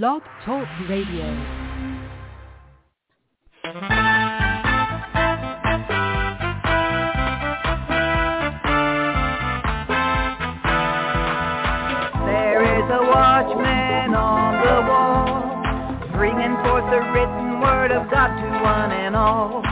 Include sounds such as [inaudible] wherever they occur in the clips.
Blog Talk Radio. There is a watchman on the wall, bringing forth the written word of God to one and all.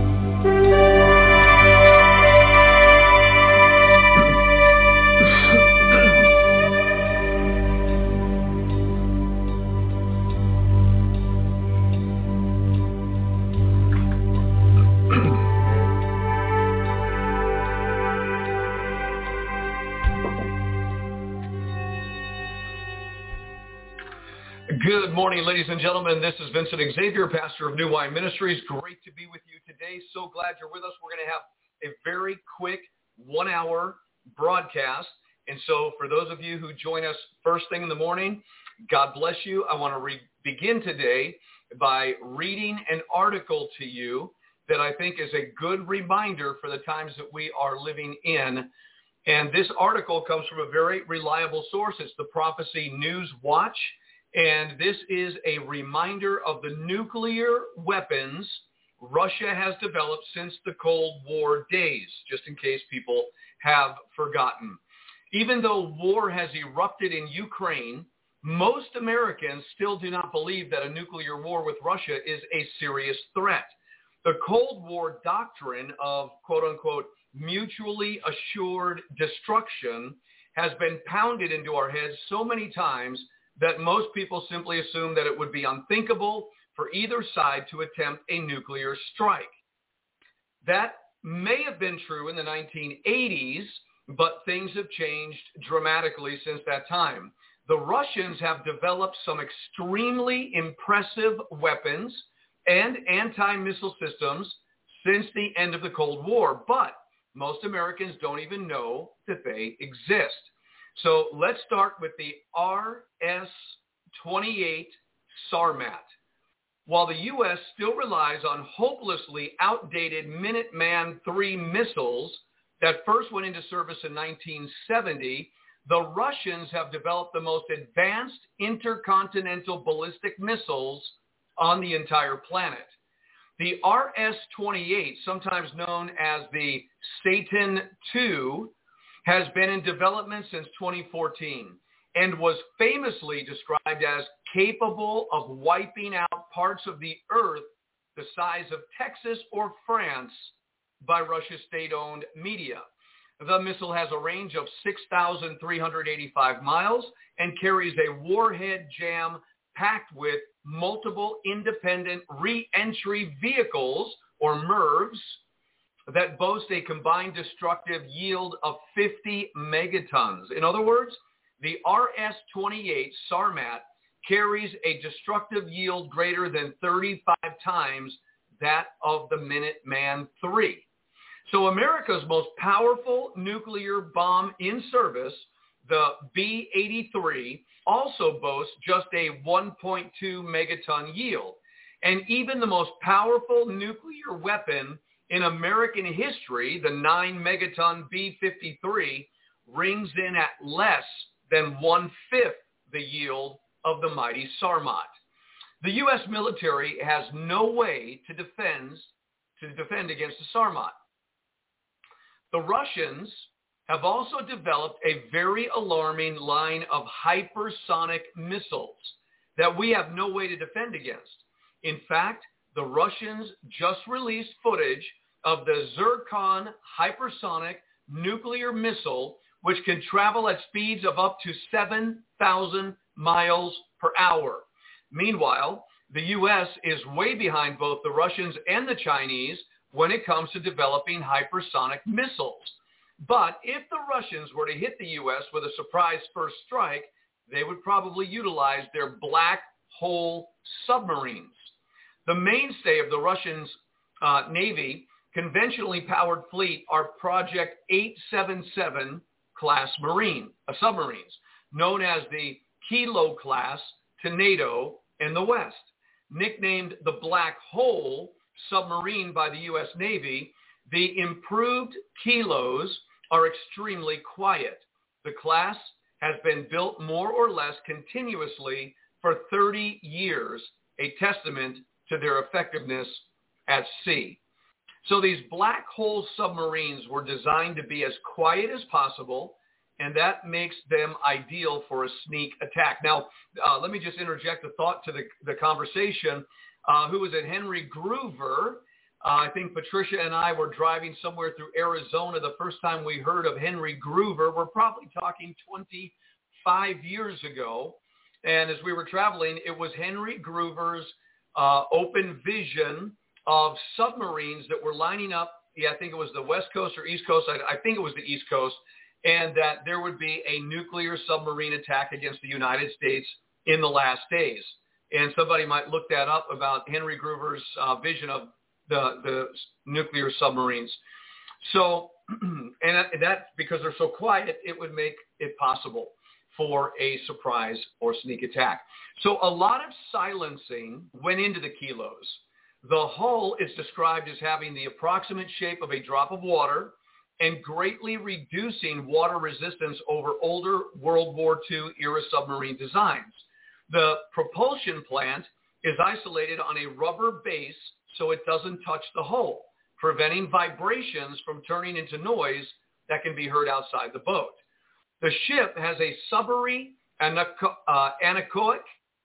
Vincent Xavier, pastor of New Wine Ministries. Great to be with you today. So glad you're with us. We're going to have a very quick one-hour broadcast. And so for those of you who join us first thing in the morning, God bless you. I want to re- begin today by reading an article to you that I think is a good reminder for the times that we are living in. And this article comes from a very reliable source. It's the Prophecy News Watch. And this is a reminder of the nuclear weapons Russia has developed since the Cold War days, just in case people have forgotten. Even though war has erupted in Ukraine, most Americans still do not believe that a nuclear war with Russia is a serious threat. The Cold War doctrine of quote unquote mutually assured destruction has been pounded into our heads so many times that most people simply assume that it would be unthinkable for either side to attempt a nuclear strike. That may have been true in the 1980s, but things have changed dramatically since that time. The Russians have developed some extremely impressive weapons and anti-missile systems since the end of the Cold War, but most Americans don't even know that they exist. So let's start with the RS-28 Sarmat. While the U.S. still relies on hopelessly outdated Minuteman III missiles that first went into service in 1970, the Russians have developed the most advanced intercontinental ballistic missiles on the entire planet. The RS-28, sometimes known as the Satan II, has been in development since 2014 and was famously described as capable of wiping out parts of the earth the size of Texas or France by Russia's state-owned media. The missile has a range of 6,385 miles and carries a warhead jam packed with multiple independent re-entry vehicles or MIRVs that boast a combined destructive yield of 50 megatons. In other words, the RS-28 Sarmat carries a destructive yield greater than 35 times that of the Minuteman III. So America's most powerful nuclear bomb in service, the B-83, also boasts just a 1.2 megaton yield. And even the most powerful nuclear weapon In American history, the 9 megaton B-53 rings in at less than one-fifth the yield of the mighty Sarmat. The U.S. military has no way to defend, to defend against the Sarmat. The Russians have also developed a very alarming line of hypersonic missiles that we have no way to defend against. In fact, the Russians just released footage of the Zircon hypersonic nuclear missile, which can travel at speeds of up to 7,000 miles per hour. Meanwhile, the U.S. is way behind both the Russians and the Chinese when it comes to developing hypersonic missiles. But if the Russians were to hit the U.S. with a surprise first strike, they would probably utilize their black hole submarines. The mainstay of the Russians' uh, Navy conventionally powered fleet are Project 877 class marine, uh, submarines, known as the Kilo class to NATO in the West. Nicknamed the Black Hole submarine by the U.S. Navy, the improved Kilos are extremely quiet. The class has been built more or less continuously for 30 years, a testament to their effectiveness at sea. So these black hole submarines were designed to be as quiet as possible, and that makes them ideal for a sneak attack. Now, uh, let me just interject a thought to the, the conversation. Uh, who was it? Henry Gruver. Uh, I think Patricia and I were driving somewhere through Arizona the first time we heard of Henry Gruver. We're probably talking 25 years ago. And as we were traveling, it was Henry Gruver's uh, open vision of submarines that were lining up. Yeah, I think it was the West Coast or East Coast. I, I think it was the East Coast. And that there would be a nuclear submarine attack against the United States in the last days. And somebody might look that up about Henry Gruver's uh, vision of the, the nuclear submarines. So, [clears throat] and that because they're so quiet, it would make it possible for a surprise or sneak attack. So a lot of silencing went into the kilos. The hull is described as having the approximate shape of a drop of water and greatly reducing water resistance over older World War II era submarine designs. The propulsion plant is isolated on a rubber base so it doesn't touch the hull, preventing vibrations from turning into noise that can be heard outside the boat. The ship has a subbery uh, anechoic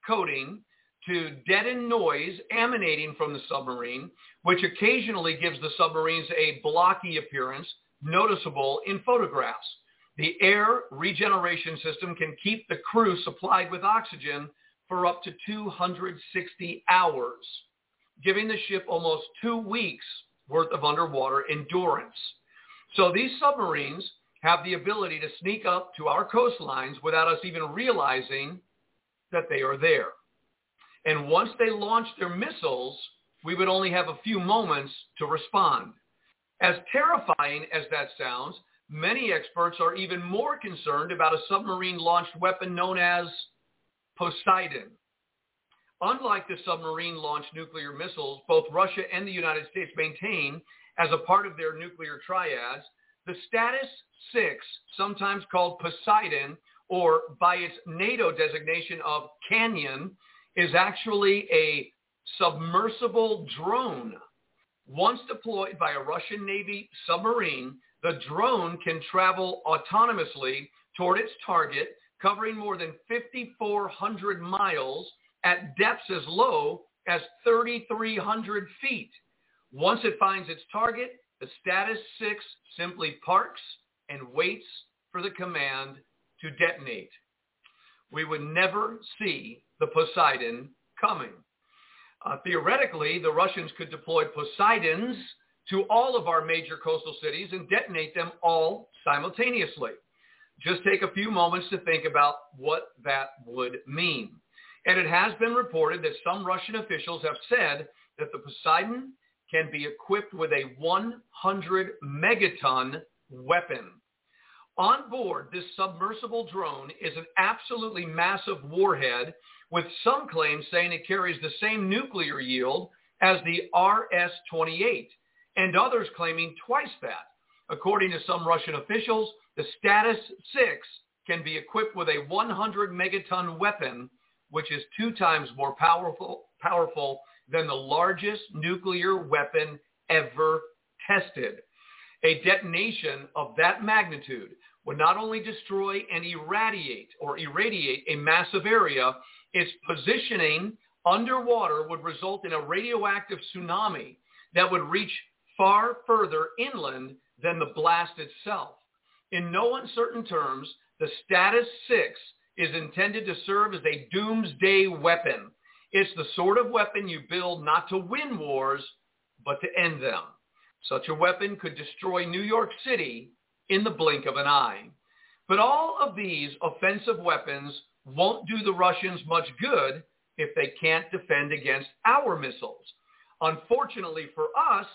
coating to deaden noise emanating from the submarine, which occasionally gives the submarines a blocky appearance noticeable in photographs. The air regeneration system can keep the crew supplied with oxygen for up to 260 hours, giving the ship almost two weeks worth of underwater endurance. So these submarines have the ability to sneak up to our coastlines without us even realizing that they are there. And once they launch their missiles, we would only have a few moments to respond. As terrifying as that sounds, many experts are even more concerned about a submarine-launched weapon known as Poseidon. Unlike the submarine-launched nuclear missiles, both Russia and the United States maintain as a part of their nuclear triads the status 6, sometimes called Poseidon, or by its NATO designation of Kanyon, is actually a submersible drone. Once deployed by a Russian Navy submarine, the drone can travel autonomously toward its target, covering more than 5,400 miles at depths as low as 3,300 feet. Once it finds its target, the status 6 simply parks and waits for the command to detonate. We would never see the Poseidon coming. Uh, theoretically, the Russians could deploy Poseidons to all of our major coastal cities and detonate them all simultaneously. Just take a few moments to think about what that would mean. And it has been reported that some Russian officials have said that the Poseidon can be equipped with a 100 megaton weapon. On board, this submersible drone is an absolutely massive warhead with some claims saying it carries the same nuclear yield as the RS-28 and others claiming twice that. According to some Russian officials, the Status 6 can be equipped with a 100 megaton weapon, which is two times more powerful, powerful than the largest nuclear weapon ever tested. A detonation of that magnitude would not only destroy and irradiate or irradiate a massive area, its positioning underwater would result in a radioactive tsunami that would reach far further inland than the blast itself. In no uncertain terms, the Status 6 is intended to serve as a doomsday weapon. It's the sort of weapon you build not to win wars, but to end them. Such a weapon could destroy New York City in the blink of an eye. But all of these offensive weapons won't do the Russians much good if they can't defend against our missiles. Unfortunately for us,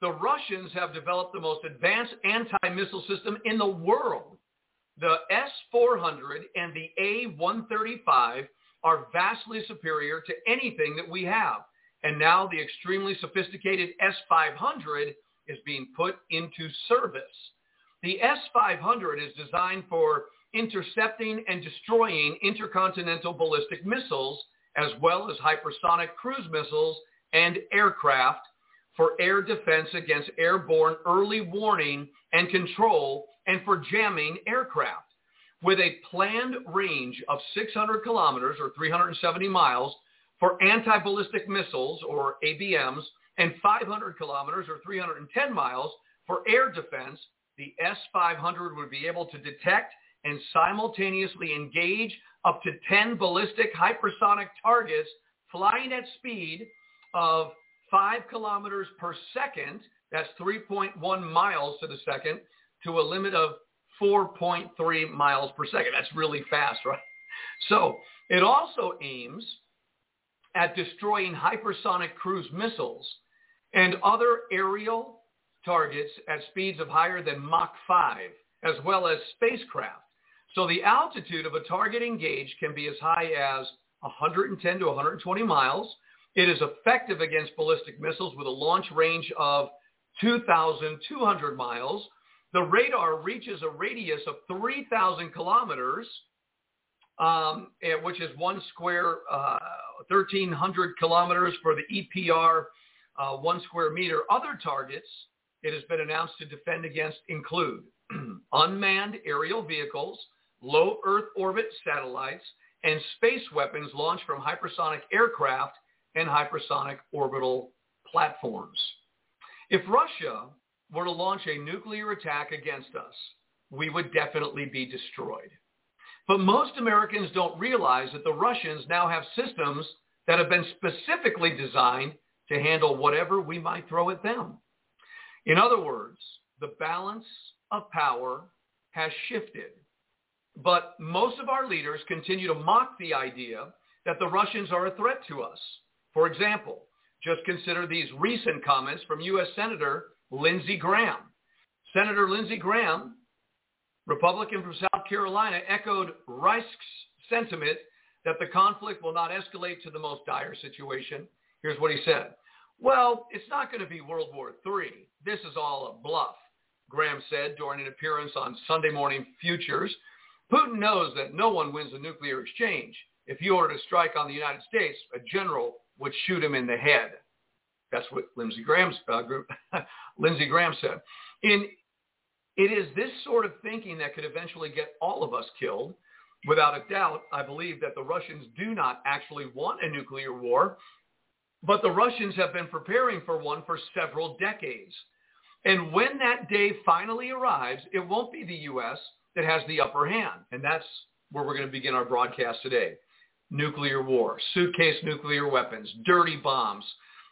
the Russians have developed the most advanced anti-missile system in the world. The S-400 and the A-135 are vastly superior to anything that we have. And now the extremely sophisticated S-500 is being put into service. The S-500 is designed for intercepting and destroying intercontinental ballistic missiles, as well as hypersonic cruise missiles and aircraft for air defense against airborne early warning and control and for jamming aircraft. With a planned range of 600 kilometers or 370 miles for anti-ballistic missiles or ABMs and 500 kilometers or 310 miles for air defense, the S-500 would be able to detect and simultaneously engage up to 10 ballistic hypersonic targets flying at speed of 5 kilometers per second, that's 3.1 miles to the second, to a limit of 4.3 miles per second. That's really fast, right? So it also aims at destroying hypersonic cruise missiles and other aerial targets at speeds of higher than Mach 5, as well as spacecraft. So the altitude of a target engaged can be as high as 110 to 120 miles, it is effective against ballistic missiles with a launch range of 2,200 miles. The radar reaches a radius of 3,000 kilometers, um, which is one square, uh, 1,300 kilometers for the EPR, uh, one square meter. Other targets it has been announced to defend against include [clears throat] unmanned aerial vehicles, low Earth orbit satellites, and space weapons launched from hypersonic aircraft and hypersonic orbital platforms. If Russia were to launch a nuclear attack against us, we would definitely be destroyed. But most Americans don't realize that the Russians now have systems that have been specifically designed to handle whatever we might throw at them. In other words, the balance of power has shifted. But most of our leaders continue to mock the idea that the Russians are a threat to us. For example, just consider these recent comments from U.S. Senator Lindsey Graham. Senator Lindsey Graham, Republican from South Carolina, echoed Rice's sentiment that the conflict will not escalate to the most dire situation. Here's what he said. Well, it's not going to be World War III. This is all a bluff, Graham said during an appearance on Sunday Morning Futures. Putin knows that no one wins a nuclear exchange. If he ordered a strike on the United States, a general would shoot him in the head. That's what Lindsey Graham's uh, [laughs] Lindsey Graham said. In, it is this sort of thinking that could eventually get all of us killed. Without a doubt, I believe that the Russians do not actually want a nuclear war, but the Russians have been preparing for one for several decades. And when that day finally arrives, it won't be the U.S. that has the upper hand. And that's where we're going to begin our broadcast today nuclear war, suitcase nuclear weapons, dirty bombs,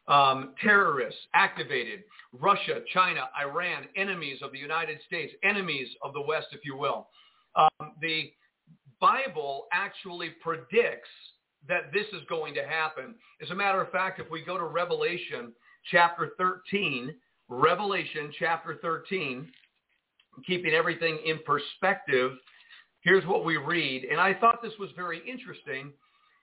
um, terrorists activated, Russia, China, Iran, enemies of the United States, enemies of the West, if you will. Um, the Bible actually predicts that this is going to happen. As a matter of fact, if we go to Revelation chapter 13, Revelation chapter 13, keeping everything in perspective, here's what we read. And I thought this was very interesting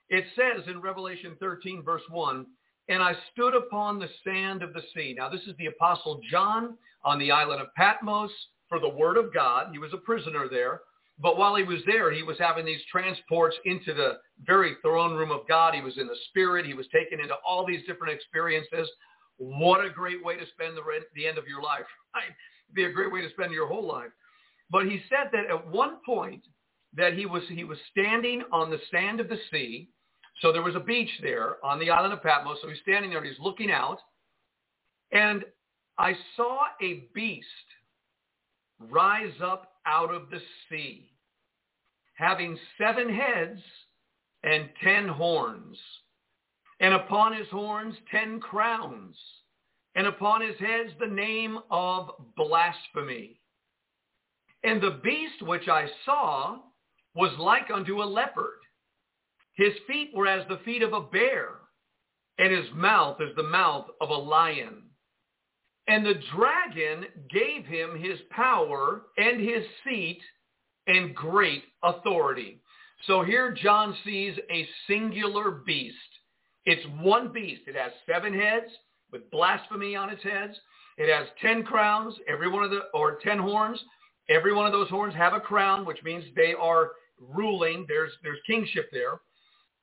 it says in Revelation 13, verse 1, and I stood upon the sand of the sea. Now this is the apostle John on the island of Patmos for the word of God. He was a prisoner there. But while he was there, he was having these transports into the very throne room of God. He was in the spirit. He was taken into all these different experiences. What a great way to spend the, the end of your life. [laughs] Right? Be a great way to spend your whole life. But he said that at one point that he was he was standing on the sand of the sea. So there was a beach there on the island of Patmos. So he's standing there. and He's looking out, and I saw a beast rise up out of the sea, having seven heads and ten horns, and upon his horns ten crowns, and upon his heads the name of blasphemy. And the beast which I saw was like unto a leopard. His feet were as the feet of a bear, and his mouth as the mouth of a lion. And the dragon gave him his power and his seat and great authority. So here John sees a singular beast. It's one beast. It has seven heads with blasphemy on its heads. It has ten crowns, every one of the, or ten horns. Every one of those horns have a crown, which means they are ruling. There's, there's kingship there.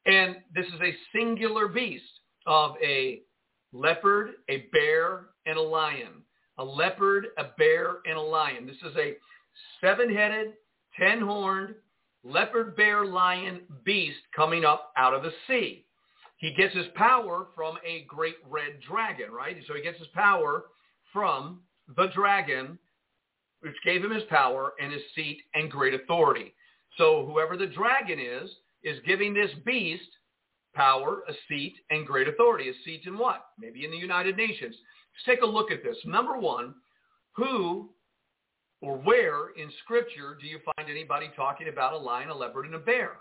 And this is a singular beast of a leopard, a bear, and a lion. A leopard, a bear, and a lion. This is a seven-headed, ten-horned, leopard, bear, lion beast coming up out of the sea. He gets his power from a great red dragon, right? So he gets his power from the dragon, which gave him his power and his seat and great authority. So whoever the dragon is, is giving this beast power, a seat, and great authority. A seat in what? Maybe in the United Nations. Let's take a look at this. Number one, who or where in Scripture do you find anybody talking about a lion, a leopard, and a bear?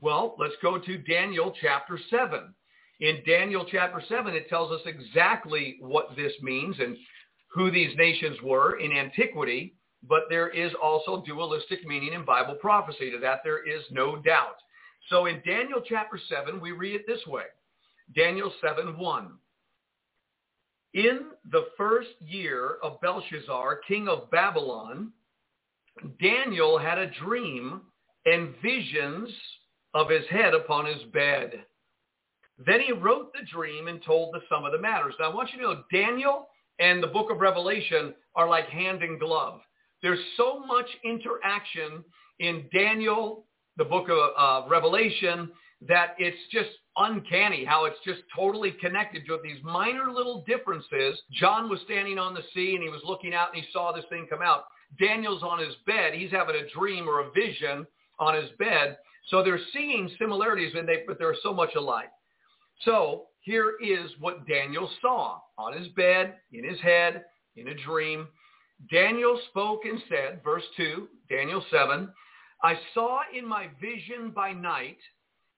Well, let's go to Daniel chapter 7. In Daniel chapter 7, it tells us exactly what this means and who these nations were in antiquity, but there is also dualistic meaning in Bible prophecy. To that there is no doubt. So in Daniel chapter 7, we read it this way. Daniel 7, 1. In the first year of Belshazzar, king of Babylon, Daniel had a dream and visions of his head upon his bed. Then he wrote the dream and told the sum of the matters. Now I want you to know Daniel and the book of Revelation are like hand in glove. There's so much interaction in Daniel the book of uh, Revelation that it's just uncanny how it's just totally connected to these minor little differences. John was standing on the sea and he was looking out and he saw this thing come out. Daniel's on his bed. He's having a dream or a vision on his bed. So they're seeing similarities, and they, but they're so much alike. So here is what Daniel saw on his bed, in his head, in a dream. Daniel spoke and said, verse 2, Daniel 7, I saw in my vision by night,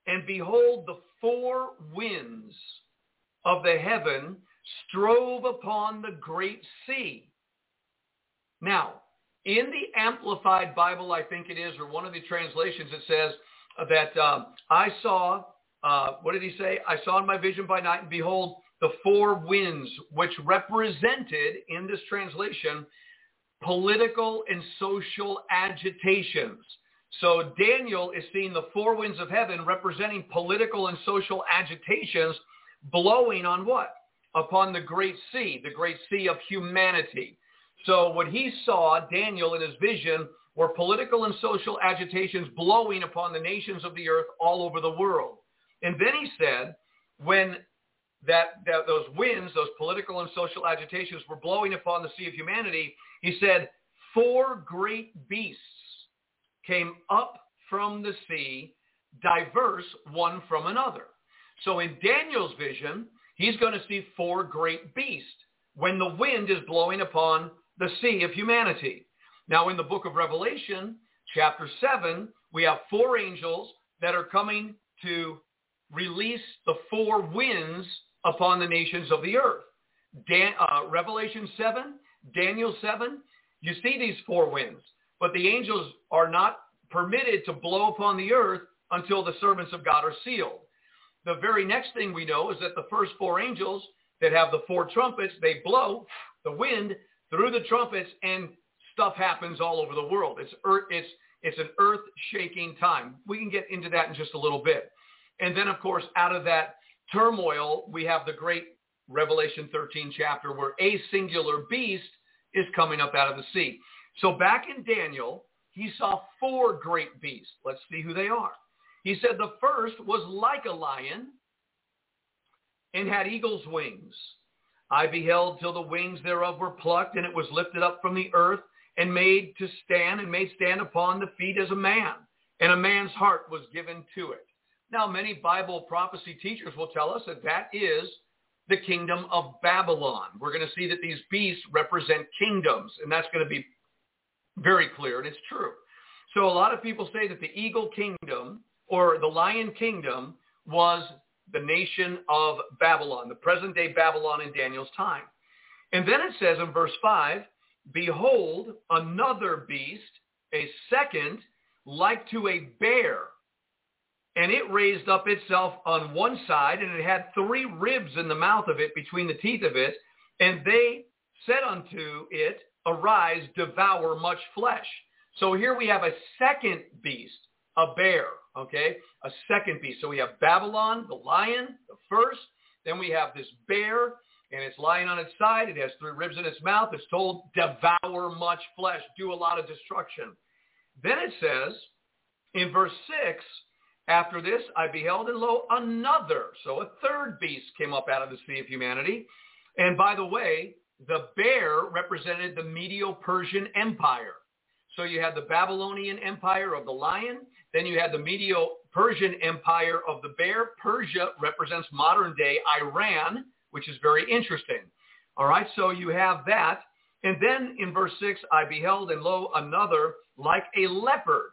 and behold, the four winds of the heaven strove upon the great sea. Now, in the Amplified Bible, I think it is, or one of the translations, it says that um, I saw, uh, what did he say? I saw in my vision by night, and behold, the four winds, which represented, in this translation, political and social agitations. So Daniel is seeing the four winds of heaven representing political and social agitations blowing on what? Upon the great sea, the great sea of humanity. So what he saw, Daniel in his vision, were political and social agitations blowing upon the nations of the earth all over the world. And then he said, when that, that those winds, those political and social agitations were blowing upon the sea of humanity, he said, four great beasts came up from the sea, diverse one from another. So in Daniel's vision, he's going to see four great beasts when the wind is blowing upon the sea of humanity. Now in the book of Revelation, chapter 7, we have four angels that are coming to release the four winds upon the nations of the earth. Dan, uh, Revelation 7, Daniel 7, you see these four winds. But the angels are not permitted to blow upon the earth until the servants of God are sealed. the very next thing we know is that the first four angels that have the four trumpets, they blow the wind through the trumpets and stuff happens all over the world. It's earth, it's it's an earth-shaking time. We can get into that in just a little bit. And then, of course, out of that turmoil, we have the great Revelation 13 chapter where a singular beast is coming up out of the sea. So back in Daniel, he saw four great beasts. Let's see who they are. He said the first was like a lion and had eagle's wings. I beheld till the wings thereof were plucked, and it was lifted up from the earth and made to stand and made stand upon the feet as a man. And a man's heart was given to it. Now, many Bible prophecy teachers will tell us that that is the kingdom of Babylon. We're going to see that these beasts represent kingdoms, and that's going to be very clear, and it's true. So a lot of people say that the eagle kingdom or the lion kingdom was the nation of Babylon, the present day Babylon in Daniel's time. And then it says in verse 5, Behold, another beast, a second, like to a bear. And it raised up itself on one side, and it had three ribs in the mouth of it, between the teeth of it. And they said unto it, Arise, devour much flesh. So here we have a second beast, a bear, okay? A second beast. So we have Babylon, the lion, the first. Then we have this bear, and it's lying on its side. It has three ribs in its mouth. It's told, devour much flesh, do a lot of destruction. Then it says in verse 6, after this I beheld and lo, another. So a third beast came up out of the sea of humanity. And by the way, the bear represented the Medo-Persian Empire. So you had the Babylonian Empire of the lion. Then you had the Medo-Persian Empire of the bear. Persia represents modern day Iran which is very interesting. All right, so you have that. And then in verse 6, I beheld and lo, another like a leopard,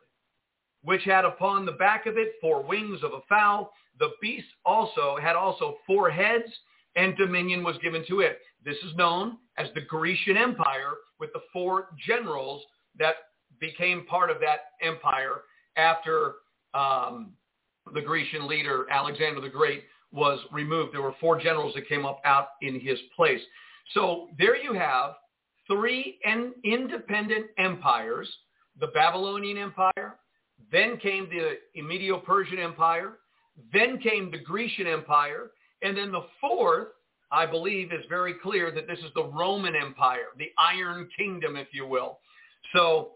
which had upon the back of it four wings of a fowl. The beast also had also four heads, and dominion was given to it. This is known as the Grecian Empire with the four generals that became part of that empire after um, the Grecian leader Alexander the Great was removed. There were four generals that came up out in his place. So there you have three independent empires, the Babylonian Empire, then came the Medo-Persian Empire, then came the Grecian Empire, and then the fourth, I believe, is very clear that this is the Roman Empire, the Iron Kingdom, if you will. So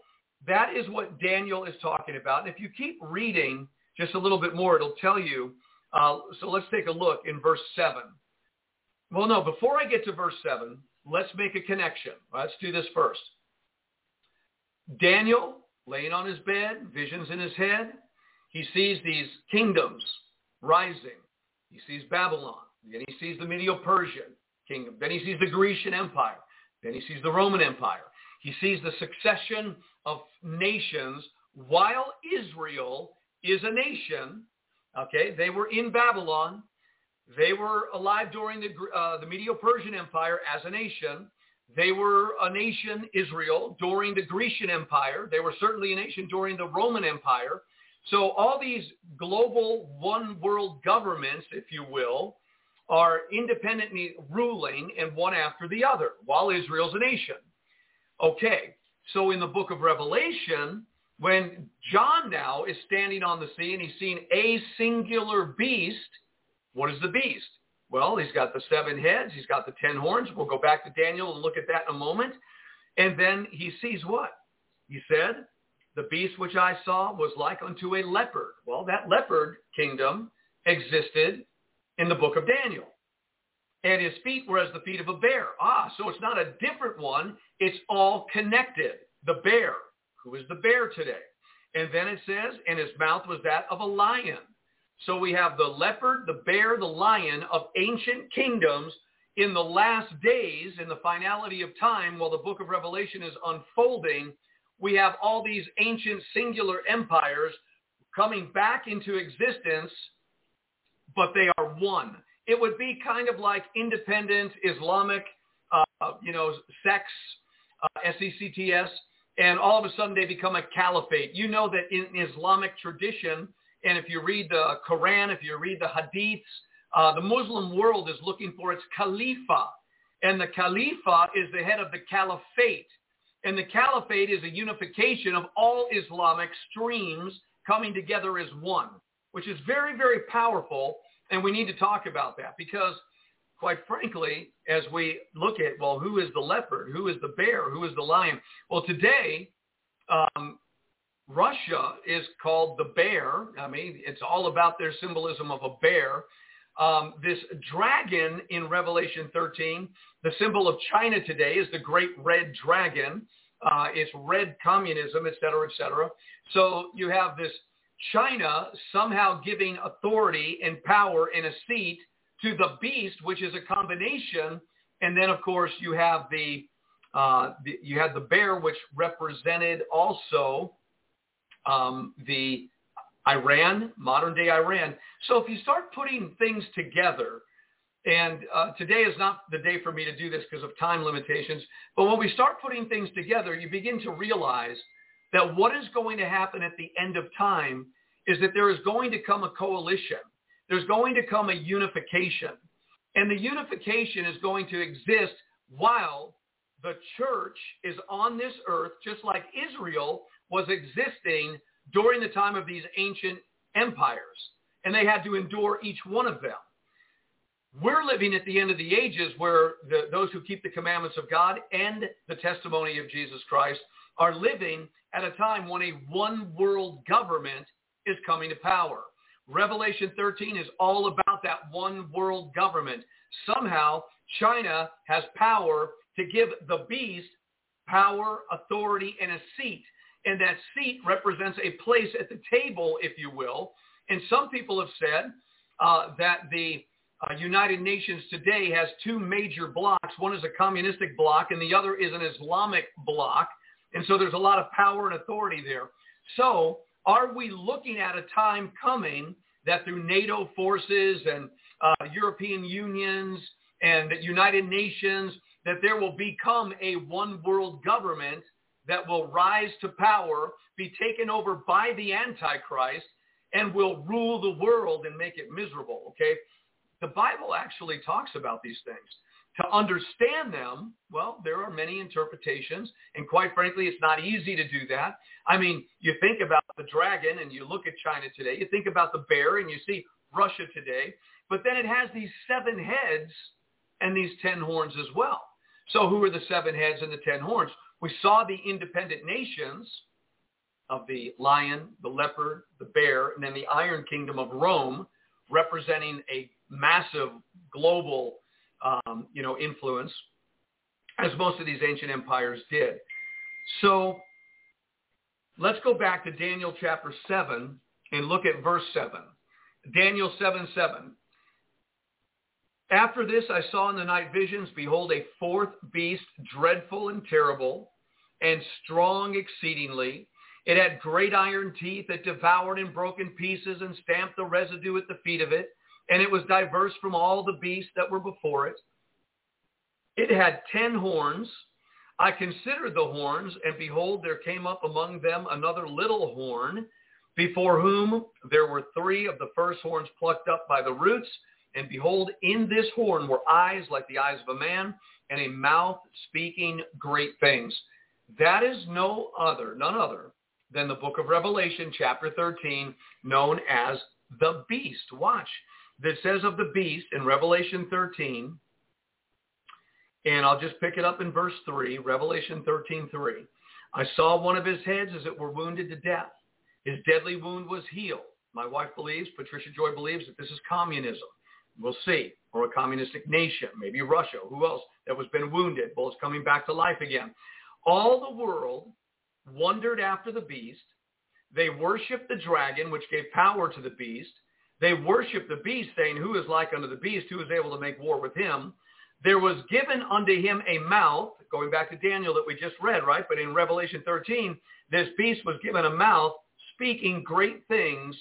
that is what Daniel is talking about. And if you keep reading just a little bit more, it'll tell you uh, so let's take a look in verse 7. Well, no, before I get to verse 7, let's make a connection. Let's do this first. Daniel, laying on his bed, visions in his head, he sees these kingdoms rising. He sees Babylon. Then he sees the Medo-Persian kingdom. Then he sees the Grecian Empire. Then he sees the Roman Empire. He sees the succession of nations while Israel is a nation Okay, they were in Babylon. They were alive during the, uh, the Medo-Persian Empire as a nation. They were a nation, Israel, during the Grecian Empire. They were certainly a nation during the Roman Empire. So all these global one world governments, if you will, are independently ruling and one after the other while Israel's a nation. Okay, so in the book of Revelation, when John now is standing on the sea and he's seen a singular beast, what is the beast? Well, he's got the seven heads. He's got the ten horns. We'll go back to Daniel and look at that in a moment. And then he sees what? He said, the beast which I saw was like unto a leopard. Well, that leopard kingdom existed in the book of Daniel. And his feet were as the feet of a bear. Ah, so it's not a different one. It's all connected. The bear, who is the bear today. And then it says, and his mouth was that of a lion. So we have the leopard, the bear, the lion of ancient kingdoms in the last days, in the finality of time, while the book of Revelation is unfolding, we have all these ancient singular empires coming back into existence, but they are one. It would be kind of like independent Islamic, uh, you know, sects, uh, S-E-C-T-S, and all of a sudden they become a caliphate. You know that in Islamic tradition, and if you read the Quran, if you read the Hadiths, uh, the Muslim world is looking for its Khalifa. And the Khalifa is the head of the Caliphate. And the Caliphate is a unification of all Islamic streams coming together as one, which is very, very powerful. And we need to talk about that because quite frankly, as we look at, well, who is the leopard? Who is the bear? Who is the lion? Well, today, um, Russia is called the bear. I mean, it's all about their symbolism of a bear. Um, this dragon in Revelation 13, the symbol of China today is the great red dragon. Uh, it's red communism, et cetera, et cetera. So you have this China somehow giving authority and power and a seat to the beast, which is a combination. And then, of course, you have the, uh, the you had the bear, which represented also um, the Iran, modern day Iran. So if you start putting things together, and uh, today is not the day for me to do this because of time limitations, but when we start putting things together, you begin to realize that what is going to happen at the end of time is that there is going to come a coalition. There's going to come a unification. And the unification is going to exist while the church is on this earth, just like Israel was existing during the time of these ancient empires. And they had to endure each one of them. We're living at the end of the ages where the, those who keep the commandments of God and the testimony of Jesus Christ are living at a time when a one world government is coming to power. Revelation 13 is all about that one world government. Somehow China has power to give the beast power, authority, and a seat and that seat represents a place at the table, if you will. And some people have said uh, that the uh, United Nations today has two major blocks. One is a communistic block, and the other is an Islamic block. And so there's a lot of power and authority there. So are we looking at a time coming that through NATO forces and uh, European unions and the United Nations, that there will become a one world government that will rise to power, be taken over by the Antichrist, and will rule the world and make it miserable, okay? The Bible actually talks about these things. To understand them, well, there are many interpretations, and quite frankly, it's not easy to do that. I mean, you think about the dragon and you look at China today, you think about the bear and you see Russia today, but then it has these seven heads and these ten horns as well. So who are the seven heads and the ten horns? We saw the independent nations of the lion, the leopard, the bear, and then the iron kingdom of Rome representing a massive global, um, you know, influence, as most of these ancient empires did. So let's go back to Daniel chapter 7 and look at verse 7. Daniel 7, 7. After this I saw in the night visions, behold, a fourth beast, dreadful and terrible, and strong exceedingly. It had great iron teeth that devoured and broke in pieces and stamped the residue at the feet of it. And it was diverse from all the beasts that were before it. It had ten horns. I considered the horns, and behold, there came up among them another little horn, before whom there were three of the first horns plucked up by the roots. And behold, in this horn were eyes like the eyes of a man, and a mouth speaking great things. That is no other, none other than the book of Revelation, chapter 13, known as the beast. Watch. This says of the beast in Revelation 13, and I'll just pick it up in verse 3, Revelation 13, 3. I saw one of his heads as it were wounded to death. His deadly wound was healed. My wife believes, Patricia Joy believes that this is communism. We'll see. Or a communistic nation, maybe Russia. Who else that was been wounded? Well, it's coming back to life again. All the world wondered after the beast. They worshiped the dragon, which gave power to the beast. They worshiped the beast, saying, who is like unto the beast? Who is able to make war with him? There was given unto him a mouth, going back to Daniel that we just read, right? But in Revelation 13, this beast was given a mouth speaking great things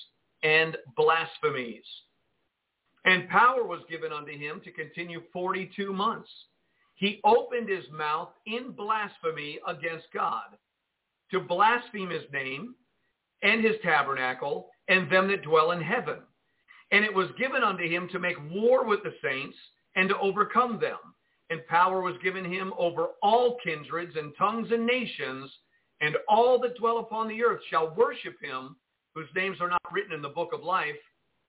and blasphemies. And power was given unto him to continue 42 months. He opened his mouth in blasphemy against God to blaspheme his name and his tabernacle and them that dwell in heaven. And it was given unto him to make war with the saints and to overcome them. And power was given him over all kindreds and tongues and nations, and all that dwell upon the earth shall worship him, whose names are not written in the book of life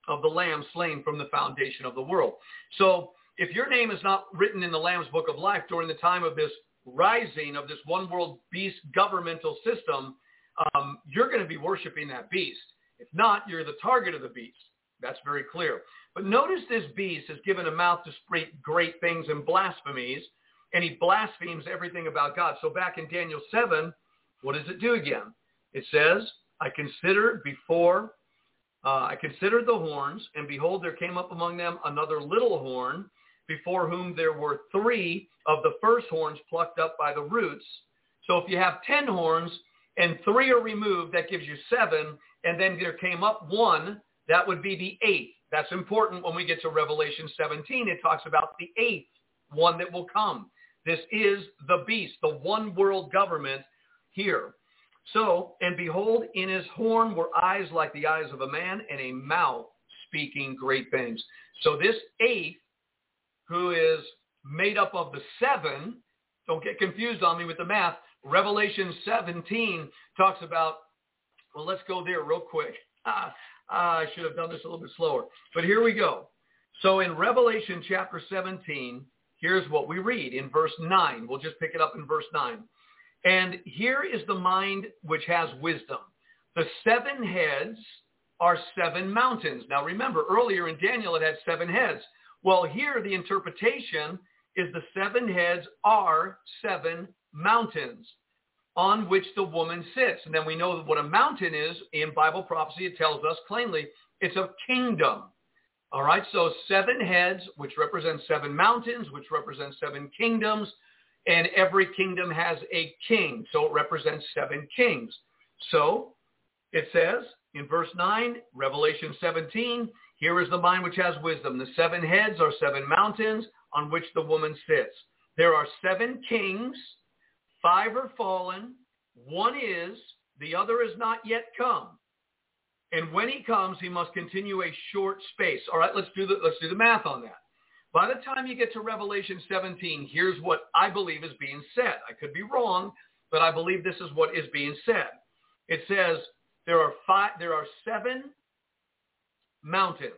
of the Lamb slain from the foundation of the world. So if your name is not written in the Lamb's book of life during the time of this rising of this one world beast governmental system, um, you're going to be worshiping that beast. If not, you're the target of the beast. That's very clear. But notice this beast is given a mouth to speak great things and blasphemies, and he blasphemes everything about God. So back in Daniel 7, what does it do again? It says, I considered before, uh, I considered the horns, and behold, there came up among them another little horn, before whom there were three of the first horns plucked up by the roots. So if you have ten horns and three are removed, that gives you seven, and then there came up one, that would be the eighth. That's important when we get to Revelation 17. It talks about the eighth one that will come. This is the beast, the one world government here. So, and behold, in his horn were eyes like the eyes of a man and a mouth speaking great things. So this eighth, who is made up of the seven, don't get confused on me with the math, Revelation 17 talks about, well, let's go there real quick. [laughs] Ah, I should have done this a little bit slower. But here we go. So in Revelation chapter 17, here's what we read in verse 9. We'll just pick it up in verse 9. And here is the mind which has wisdom. The seven heads are seven mountains. Now remember, earlier in Daniel it had seven heads. Well, here the interpretation is the seven heads are seven mountains on which the woman sits. And then we know what a mountain is in Bible prophecy. It tells us plainly it's a kingdom. All right, so seven heads, which represent seven mountains, which represent seven kingdoms, and every kingdom has a king. So it represents seven kings. So it says in verse 9, Revelation 17, here is the mind which has wisdom. The seven heads are seven mountains on which the woman sits. There are seven kings. Five are fallen. One is, the other is not yet come. And when he comes, he must continue a short space. All right, let's do the, let's do the math on that. By the time you get to Revelation 17, here's what I believe is being said. I could be wrong, but I believe this is what is being said. It says there are five, there are seven mountains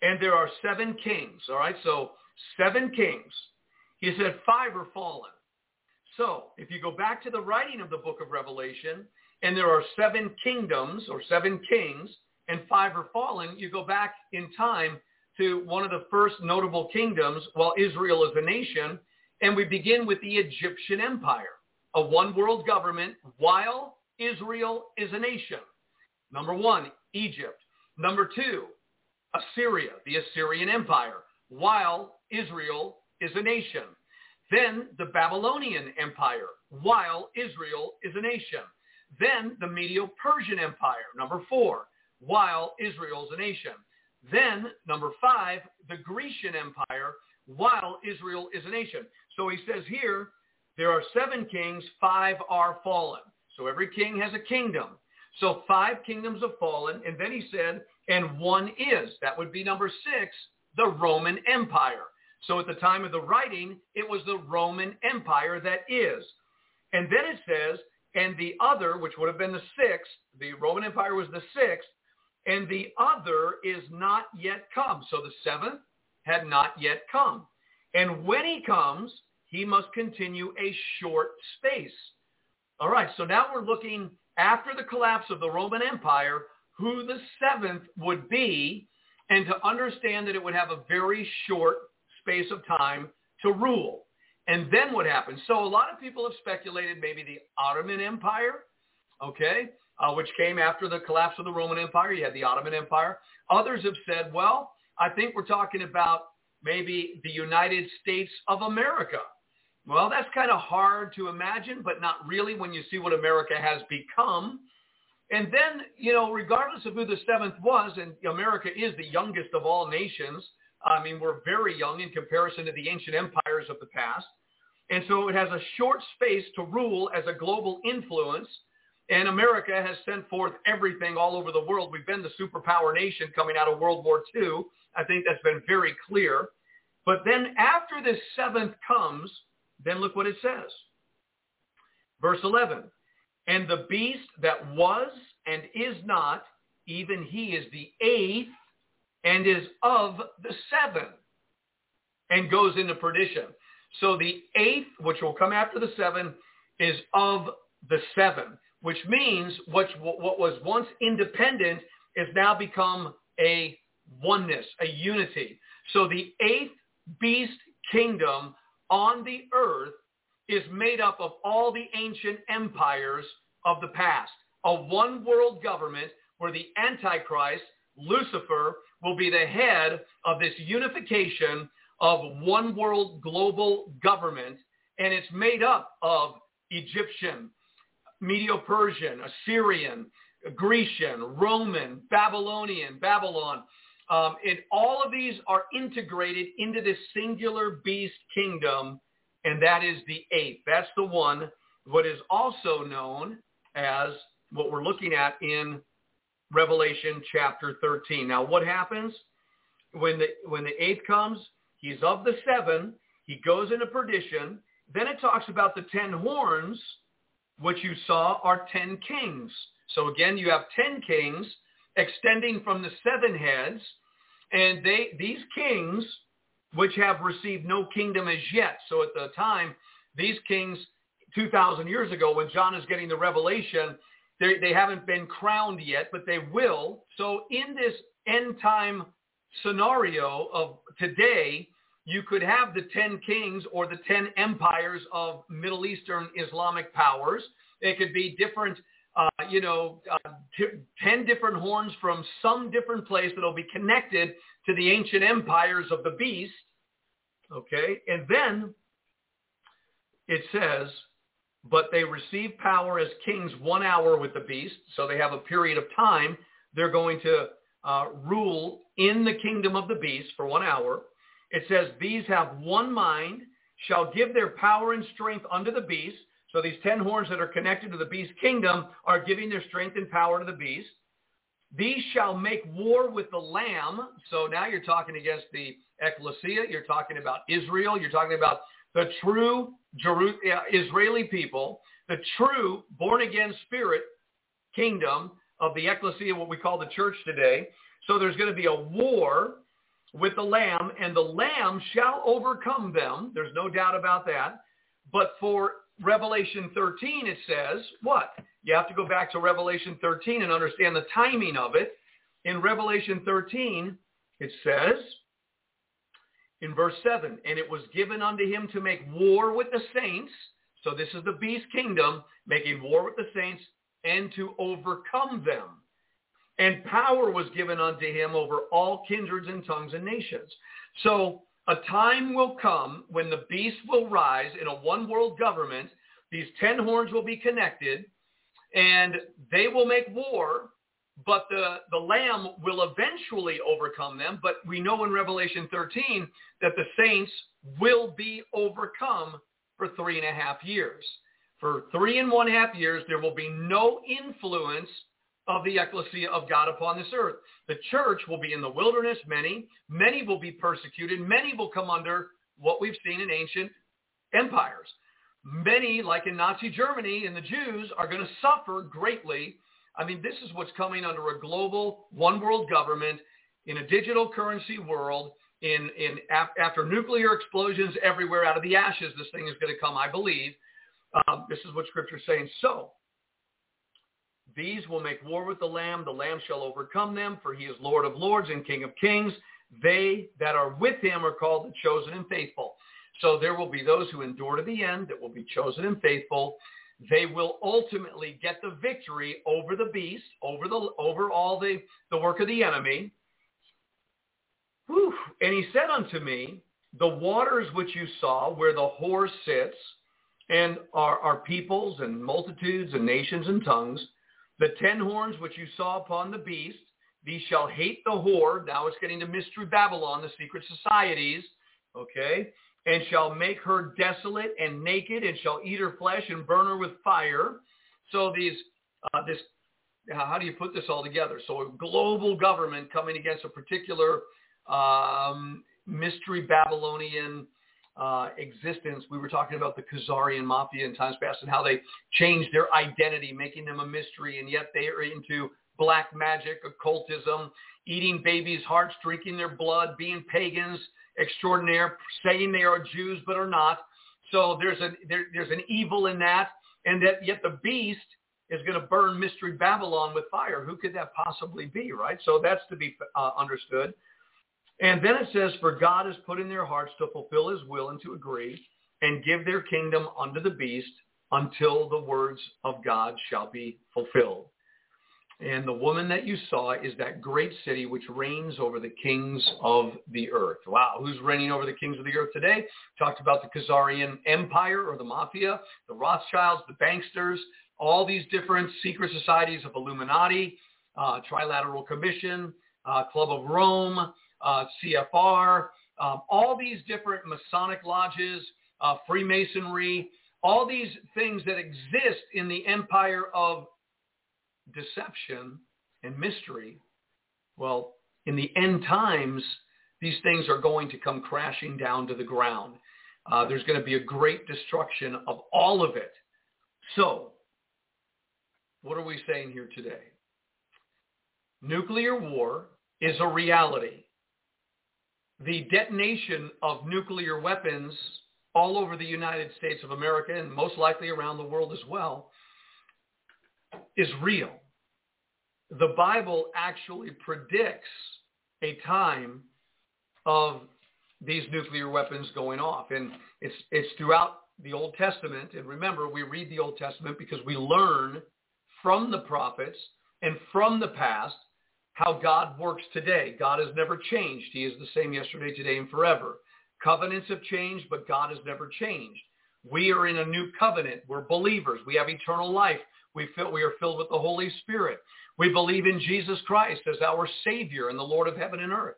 and there are seven kings. All right, so seven kings. He said five are fallen. So if you go back to the writing of the book of Revelation and there are seven kingdoms or seven kings and five are fallen, you go back in time to one of the first notable kingdoms while Israel is a nation. And we begin with the Egyptian Empire, a one world government while Israel is a nation. Number one, Egypt. Number two, Assyria, the Assyrian Empire, while Israel is a nation. Then the Babylonian Empire, while Israel is a nation. Then the Medo-Persian Empire, number four, while Israel is a nation. Then, number five, the Grecian Empire, while Israel is a nation. So he says here, there are seven kings, five are fallen. So every king has a kingdom. So five kingdoms have fallen. And then he said, and one is. That would be number six, the Roman Empire. So at the time of the writing, it was the Roman Empire that is. And then it says, and the other, which would have been the sixth, the Roman Empire was the sixth, and the other is not yet come. So the seventh had not yet come. And when he comes, he must continue a short space. All right, so now we're looking after the collapse of the Roman Empire, who the seventh would be, and to understand that it would have a very short space of time to rule. And then what happens? So a lot of people have speculated maybe the Ottoman Empire, okay, uh, which came after the collapse of the Roman Empire. You had the Ottoman Empire. Others have said, well, I think we're talking about maybe the United States of America. Well, that's kind of hard to imagine, but not really when you see what America has become. And then, you know, regardless of who the seventh was, and America is the youngest of all nations. I mean, we're very young in comparison to the ancient empires of the past. And so it has a short space to rule as a global influence And America has sent forth everything all over the world. We've been the superpower nation coming out of World War II. I think that's been very clear. But then after this seventh comes, then look what it says. Verse 11. And the beast that was and is not, even he is the eighth and is of the seven and goes into perdition. So the eighth, which will come after the seven, is of the seven, which means what, what was once independent is now become a oneness, a unity. So the eighth beast kingdom on the earth is made up of all the ancient empires of the past. A one world government where the Antichrist, Lucifer, will be the head of this unification of one world global government. And it's made up of Egyptian, Medo-Persian, Assyrian, Grecian, Roman, Babylonian, Babylon. Um, and all of these are integrated into this singular beast kingdom, and that is the eighth. That's the one, what is also known as what we're looking at in Revelation chapter 13. Now, what happens when the, when the eighth comes? He's of the seven. He goes into perdition. Then it talks about the ten horns, which you saw are ten kings. So again, you have ten kings extending from the seven heads, and they these kings, which have received no kingdom as yet. So at the time, these kings, 2,000 years ago, when John is getting the revelation, they, they haven't been crowned yet, but they will. So in this end time scenario of today, you could have the 10 kings or the 10 empires of Middle Eastern Islamic powers. It could be different, uh, you know, uh, t- 10 different horns from some different place that will be connected to the ancient empires of the beast. Okay. And then it says, but they receive power as kings one hour with the beast. So they have a period of time. They're going to uh, rule in the kingdom of the beast for one hour. It says, these have one mind, shall give their power and strength unto the beast. So these ten horns that are connected to the beast kingdom are giving their strength and power to the beast. These shall make war with the Lamb. So now you're talking against the ecclesia. You're talking about Israel. You're talking about the true Jeru- uh, Israeli people, the true born-again spirit kingdom of the ecclesia, what we call the church today. So there's going to be a war with the lamb, and the lamb shall overcome them. There's no doubt about that. But for Revelation 13, it says, what? You have to go back to Revelation 13 and understand the timing of it. In Revelation 13, it says, in verse 7, and it was given unto him to make war with the saints. So this is the beast kingdom making war with the saints and to overcome them. And power was given unto him over all kindreds and tongues and nations. So a time will come when the beast will rise in a one world government. These ten horns will be connected and they will make war but the, the Lamb will eventually overcome them. But we know in Revelation 13 that the saints will be overcome for three and a half years. For three and one half years, there will be no influence of the ecclesia of God upon this earth. The church will be in the wilderness, many. Many will be persecuted. Many will come under what we've seen in ancient empires. Many, like in Nazi Germany and the Jews, are going to suffer greatly I mean, this is what's coming under a global one world government in a digital currency world. In, in after nuclear explosions everywhere out of the ashes, this thing is going to come, I believe. Um, this is what Scripture is saying. So these will make war with the Lamb. The Lamb shall overcome them, for he is Lord of lords and King of kings. They that are with him are called the chosen and faithful. So there will be those who endure to the end that will be chosen and faithful they will ultimately get the victory over the beast, over the over all the, the work of the enemy. Whew. And he said unto me, the waters which you saw where the horse sits and are peoples and multitudes and nations and tongues, the ten horns which you saw upon the beast, these shall hate the whore. Now it's getting to Mystery Babylon, the secret societies. Okay and shall make her desolate and naked and shall eat her flesh and burn her with fire. So these uh, this, how do you put this all together? So a global government coming against a particular um, mystery Babylonian uh, existence. We were talking about the Khazarian mafia in times past and how they changed their identity, making them a mystery, and yet they are into black magic, occultism, eating babies' hearts, drinking their blood, being pagans extraordinaire, saying they are Jews but are not. So there's a there, there's an evil in that, and that yet the beast is going to burn mystery Babylon with fire. Who could that possibly be, right? So that's to be uh, understood. And then it says, for God has put in their hearts to fulfill his will and to agree and give their kingdom unto the beast until the words of God shall be fulfilled. And the woman that you saw is that great city which reigns over the kings of the earth. Wow, who's reigning over the kings of the earth today? Talked about the Khazarian Empire or the Mafia, the Rothschilds, the banksters, all these different secret societies of Illuminati, uh, Trilateral Commission, uh, Club of Rome, uh, CFR, um, all these different Masonic lodges, uh, Freemasonry, all these things that exist in the empire of deception and mystery. Well, in the end times, these things are going to come crashing down to the ground. Uh, there's going to be a great destruction of all of it. So, what are we saying here today? Nuclear war is a reality the detonation of nuclear weapons all over the United States of America and most likely around the world as well is real. The Bible actually predicts a time of these nuclear weapons going off. And it's, it's throughout the Old Testament. And remember, we read the Old Testament because we learn from the prophets and from the past how God works today. God has never changed. He is the same yesterday, today, and forever. Covenants have changed, but God has never changed. We are in a new covenant. We're believers. We have eternal life. We, feel, we are filled with the Holy Spirit. We believe in Jesus Christ as our Savior and the Lord of heaven and earth.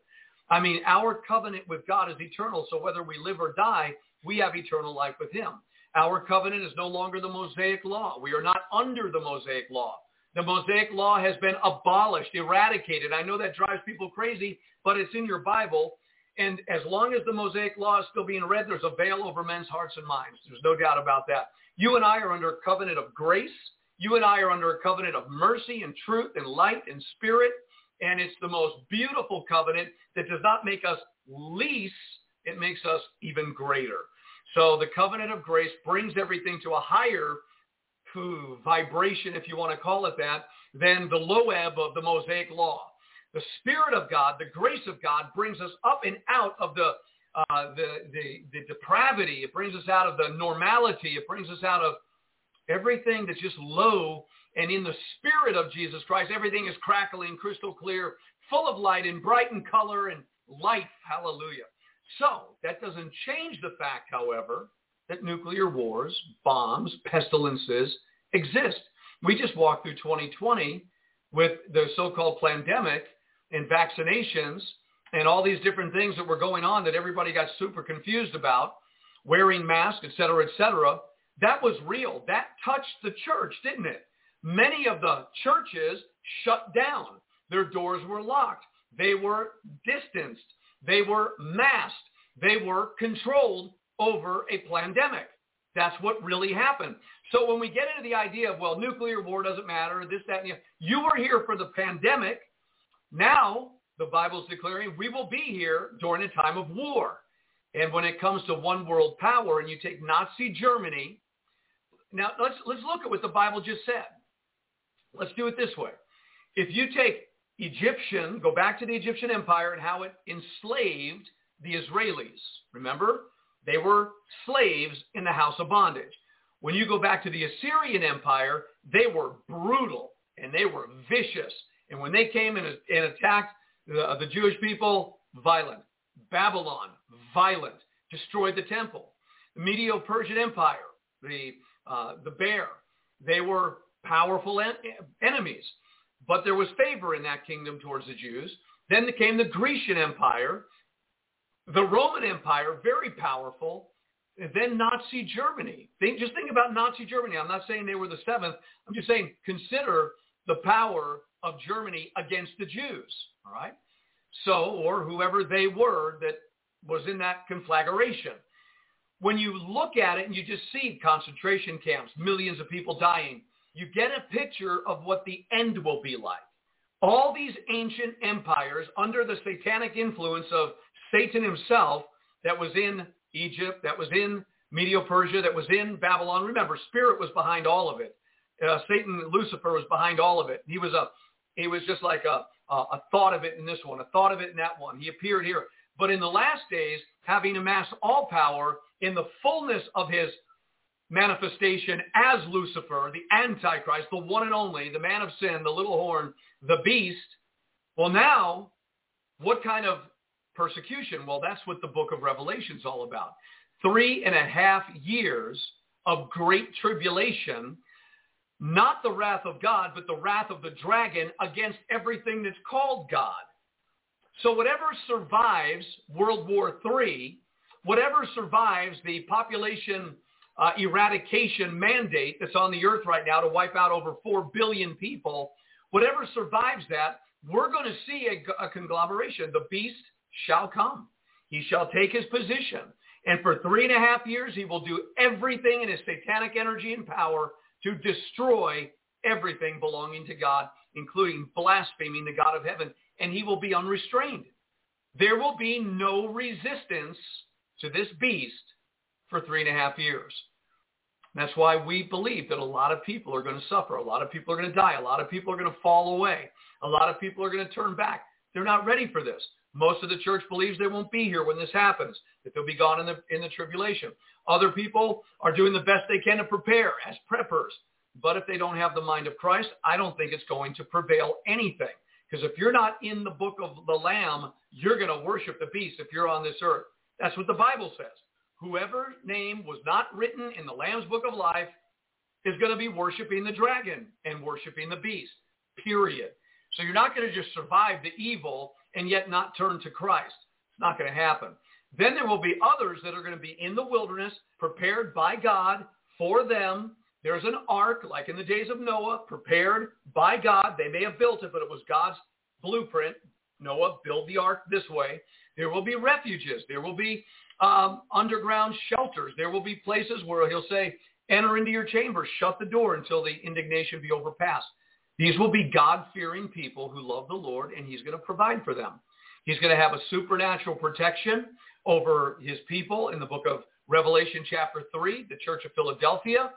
I mean, our covenant with God is eternal, so whether we live or die, we have eternal life with him. Our covenant is no longer the Mosaic law. We are not under the Mosaic law. The Mosaic law has been abolished, eradicated. I know that drives people crazy, but it's in your Bible. And as long as the Mosaic law is still being read, there's a veil over men's hearts and minds. There's no doubt about that. You and I are under a covenant of grace. You and I are under a covenant of mercy and truth and light and spirit. And it's the most beautiful covenant that does not make us least. It makes us even greater. So the covenant of grace brings everything to a higher vibration, if you want to call it that, than the low ebb of the Mosaic law. The Spirit of God, the grace of God brings us up and out of the, uh, the, the, the depravity. It brings us out of the normality. It brings us out of everything that's just low. And in the Spirit of Jesus Christ, everything is crackling, crystal clear, full of light and bright in color and life. Hallelujah. So that doesn't change the fact, however, that nuclear wars, bombs, pestilences exist. We just walked through 2020 with the so-called pandemic and vaccinations and all these different things that were going on that everybody got super confused about, wearing masks, et cetera, et cetera. That was real. That touched the church, didn't it? Many of the churches shut down. Their doors were locked. They were distanced. They were masked. They were controlled over a pandemic. That's what really happened. So when we get into the idea of, well, nuclear war doesn't matter, this, that, and the other, you were here for the pandemic. Now the Bible's declaring we will be here during a time of war. And when it comes to one world power and you take Nazi Germany, now let's, let's look at what the Bible just said. Let's do it this way. If you take Egyptian, go back to the Egyptian empire and how it enslaved the Israelis. Remember, they were slaves in the house of bondage. When you go back to the Assyrian Empire, they were brutal and they were vicious. And when they came and, and attacked the, the Jewish people, violent. Babylon, violent, destroyed the temple. The Medo-Persian Empire, the, uh, the bear, they were powerful en- enemies. But there was favor in that kingdom towards the Jews. Then came the Grecian Empire, the Roman Empire, very powerful, then Nazi Germany. Think, just think about Nazi Germany. I'm not saying they were the seventh. I'm just saying consider the power of Germany against the Jews. All right. So, or whoever they were that was in that conflagration. When you look at it and you just see concentration camps, millions of people dying, you get a picture of what the end will be like. All these ancient empires under the satanic influence of Satan himself that was in Egypt, that was in Medo-Persia, that was in Babylon. Remember, spirit was behind all of it. Uh, Satan, Lucifer was behind all of it. He was a, he was just like a, a, a thought of it in this one, a thought of it in that one. He appeared here. But in the last days, having amassed all power in the fullness of his manifestation as Lucifer, the Antichrist, the one and only, the man of sin, the little horn, the beast. Well, now, what kind of persecution? Well, that's what the book of Revelation is all about. Three and a half years of great tribulation, not the wrath of God, but the wrath of the dragon against everything that's called God. So whatever survives World War III, whatever survives the population uh, eradication mandate that's on the earth right now to wipe out over 4 billion people, whatever survives that, we're going to see a, a conglomeration. The beast shall come. He shall take his position. And for three and a half years, he will do everything in his satanic energy and power to destroy everything belonging to God, including blaspheming the God of heaven. And he will be unrestrained. There will be no resistance to this beast for three and a half years. That's why we believe that a lot of people are going to suffer. A lot of people are going to die. A lot of people are going to fall away. A lot of people are going to turn back. They're not ready for this. Most of the church believes they won't be here when this happens, that they'll be gone in the, in the tribulation. Other people are doing the best they can to prepare as preppers. But if they don't have the mind of Christ, I don't think it's going to prevail anything. Because if you're not in the book of the Lamb, you're going to worship the beast if you're on this earth. That's what the Bible says. Whoever name was not written in the Lamb's book of life is going to be worshiping the dragon and worshiping the beast, period. So you're not going to just survive the evil and yet not turn to Christ. It's not going to happen. Then there will be others that are going to be in the wilderness, prepared by God for them. There's an ark, like in the days of Noah, prepared by God. They may have built it, but it was God's blueprint. Noah, build the ark this way. There will be refuges. There will be um, underground shelters. There will be places where he'll say, enter into your chamber, shut the door until the indignation be overpassed. These will be God-fearing people who love the Lord, and he's going to provide for them. He's going to have a supernatural protection over his people in the book of Revelation chapter 3, the church of Philadelphia.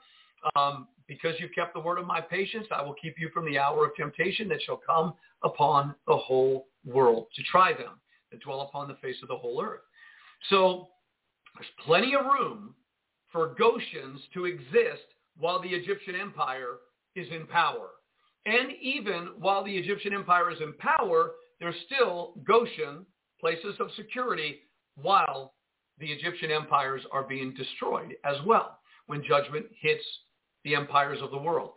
Um, because you've kept the word of my patience, I will keep you from the hour of temptation that shall come upon the whole world to try them that dwell upon the face of the whole earth. So there's plenty of room for Goshens to exist while the Egyptian empire is in power. And even while the Egyptian empire is in power, there's still Goshen, places of security, while the Egyptian empires are being destroyed as well when judgment hits the empires of the world.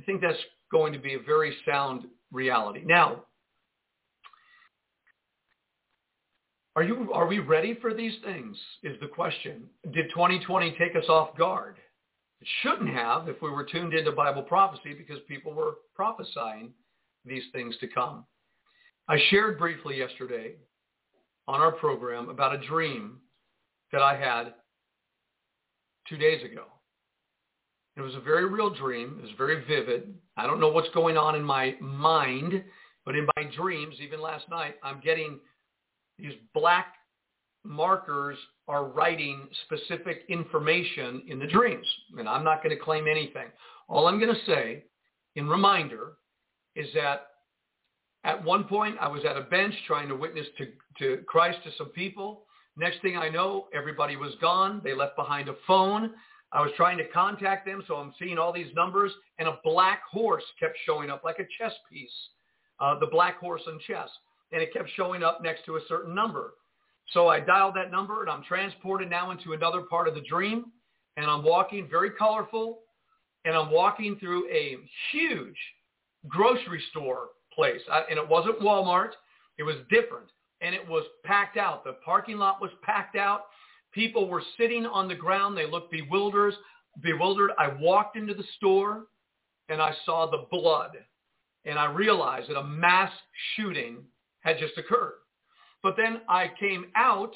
I think that's going to be a very sound reality. Now, Are you are we ready for these things? Is the question. Did 2020 take us off guard? It shouldn't have if we were tuned into Bible prophecy because people were prophesying these things to come. I shared briefly yesterday on our program about a dream that I had two days ago. It was a very real dream. It was very vivid. I don't know what's going on in my mind, but in my dreams, even last night, I'm getting these black markers are writing specific information in the dreams. And I'm not going to claim anything. All I'm going to say in reminder is that at one point I was at a bench trying to witness to, to Christ to some people. Next thing I know, everybody was gone. They left behind a phone. I was trying to contact them, so I'm seeing all these numbers, and a black horse kept showing up like a chess piece, uh, the black horse on chess and it kept showing up next to a certain number. So I dialed that number and I'm transported now into another part of the dream and I'm walking very colorful and I'm walking through a huge grocery store place. I, and it wasn't Walmart. It was different and it was packed out. The parking lot was packed out. People were sitting on the ground. They looked bewildered. Bewildered. I walked into the store and I saw the blood and I realized that a mass shooting had just occurred. But then I came out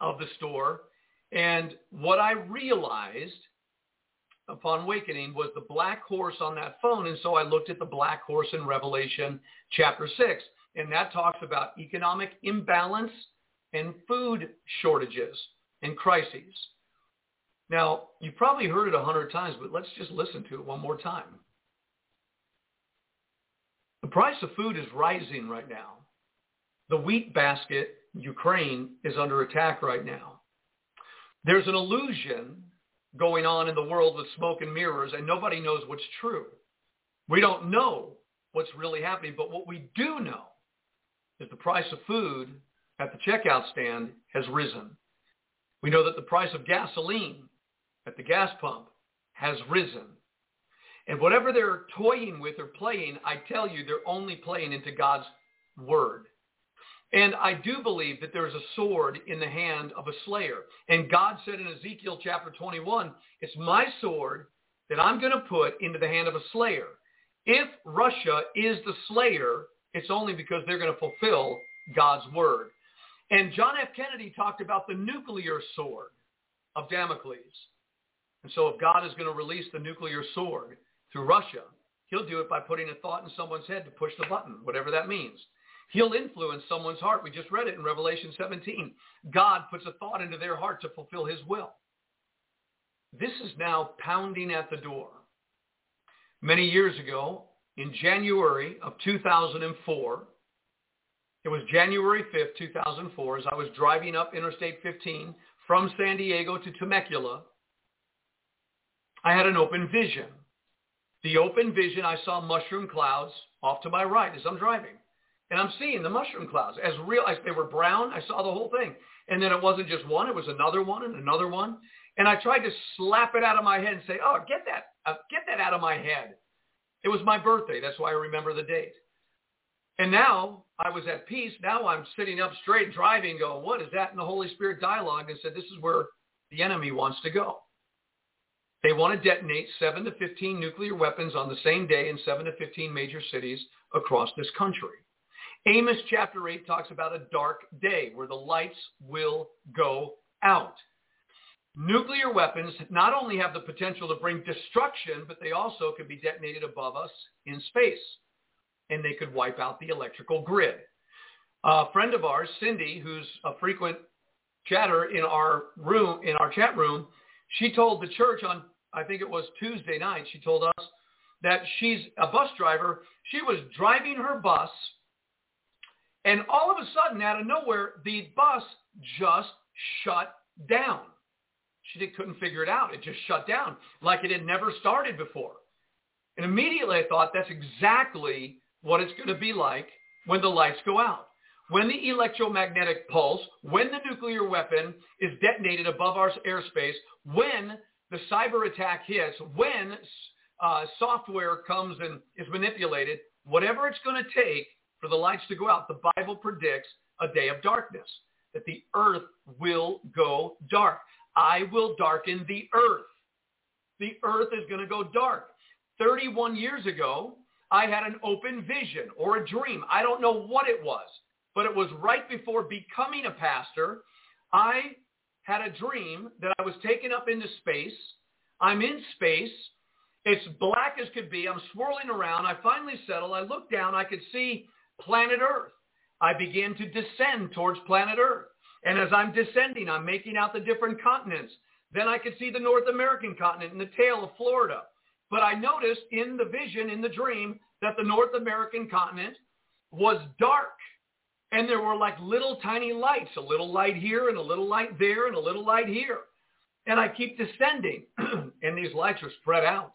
of the store and what I realized upon awakening was the black horse on that phone. And so I looked at the black horse in Revelation chapter 6. And that talks about economic imbalance and food shortages and crises. Now, you've probably heard it a hundred times, but let's just listen to it one more time. The price of food is rising right now. The wheat basket, Ukraine, is under attack right now. There's an illusion going on in the world with smoke and mirrors, and nobody knows what's true. We don't know what's really happening, but what we do know is the price of food at the checkout stand has risen. We know that the price of gasoline at the gas pump has risen. And whatever they're toying with or playing, I tell you, they're only playing into God's word. And I do believe that there's a sword in the hand of a slayer. And God said in Ezekiel chapter 21, it's my sword that I'm going to put into the hand of a slayer. If Russia is the slayer, it's only because they're going to fulfill God's word. And John F. Kennedy talked about the nuclear sword of Damocles. And so if God is going to release the nuclear sword through Russia, he'll do it by putting a thought in someone's head to push the button, whatever that means. He'll influence someone's heart. We just read it in Revelation 17. God puts a thought into their heart to fulfill his will. This is now pounding at the door. Many years ago, in January of 2004, it was January 5th, 2004, as I was driving up Interstate 15 from San Diego to Temecula, I had an open vision. The open vision, I saw mushroom clouds off to my right as I'm driving. And I'm seeing the mushroom clouds as real as they were brown. I saw the whole thing. And then it wasn't just one, it was another one and another one. And I tried to slap it out of my head and say, oh, get that, uh, get that out of my head. It was my birthday. That's why I remember the date. And now I was at peace. Now I'm sitting up straight driving going, what is that in the Holy Spirit dialogue? And said, this is where the enemy wants to go. They want to detonate 7 to 15 nuclear weapons on the same day in 7 to 15 major cities across this country. Amos chapter 8 talks about a dark day where the lights will go out. Nuclear weapons not only have the potential to bring destruction, but they also can be detonated above us in space, and they could wipe out the electrical grid. A friend of ours, Cindy, who's a frequent chatter in our room, in our chat room, she told the church on, I think it was Tuesday night, she told us that she's a bus driver. She was driving her bus, and all of a sudden, out of nowhere, the bus just shut down. She couldn't figure it out. It just shut down like it had never started before. And immediately I thought that's exactly what it's going to be like when the lights go out. When the electromagnetic pulse, when the nuclear weapon is detonated above our airspace, when the cyber attack hits, when uh, software comes and is manipulated, whatever it's going to take for the lights to go out, the Bible predicts a day of darkness, that the earth will go dark. I will darken the earth. The earth is going to go dark. 31 years ago, I had an open vision or a dream. I don't know what it was, but it was right before becoming a pastor. I had a dream that I was taken up into space. I'm in space. It's black as could be. I'm swirling around. I finally settle. I look down. I could see planet Earth. I began to descend towards planet Earth. And as I'm descending, I'm making out the different continents. Then I could see the North American continent and the tail of Florida. But I noticed in the vision, in the dream, that the North American continent was dark. And there were like little tiny lights, a little light here and a little light there and a little light here. And I keep descending [clears throat] and these lights are spread out.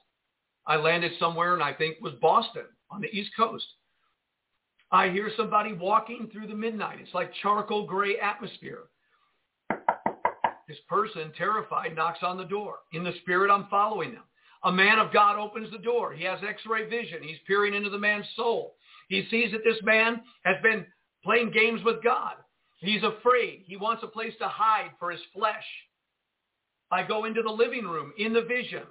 I landed somewhere and I think was Boston on the East Coast. I hear somebody walking through the midnight. It's like charcoal gray atmosphere. This person, terrified, knocks on the door. In the spirit, I'm following them. A man of God opens the door. He has x-ray vision. He's peering into the man's soul. He sees that this man has been playing games with God. He's afraid. He wants a place to hide for his flesh. I go into the living room in the vision.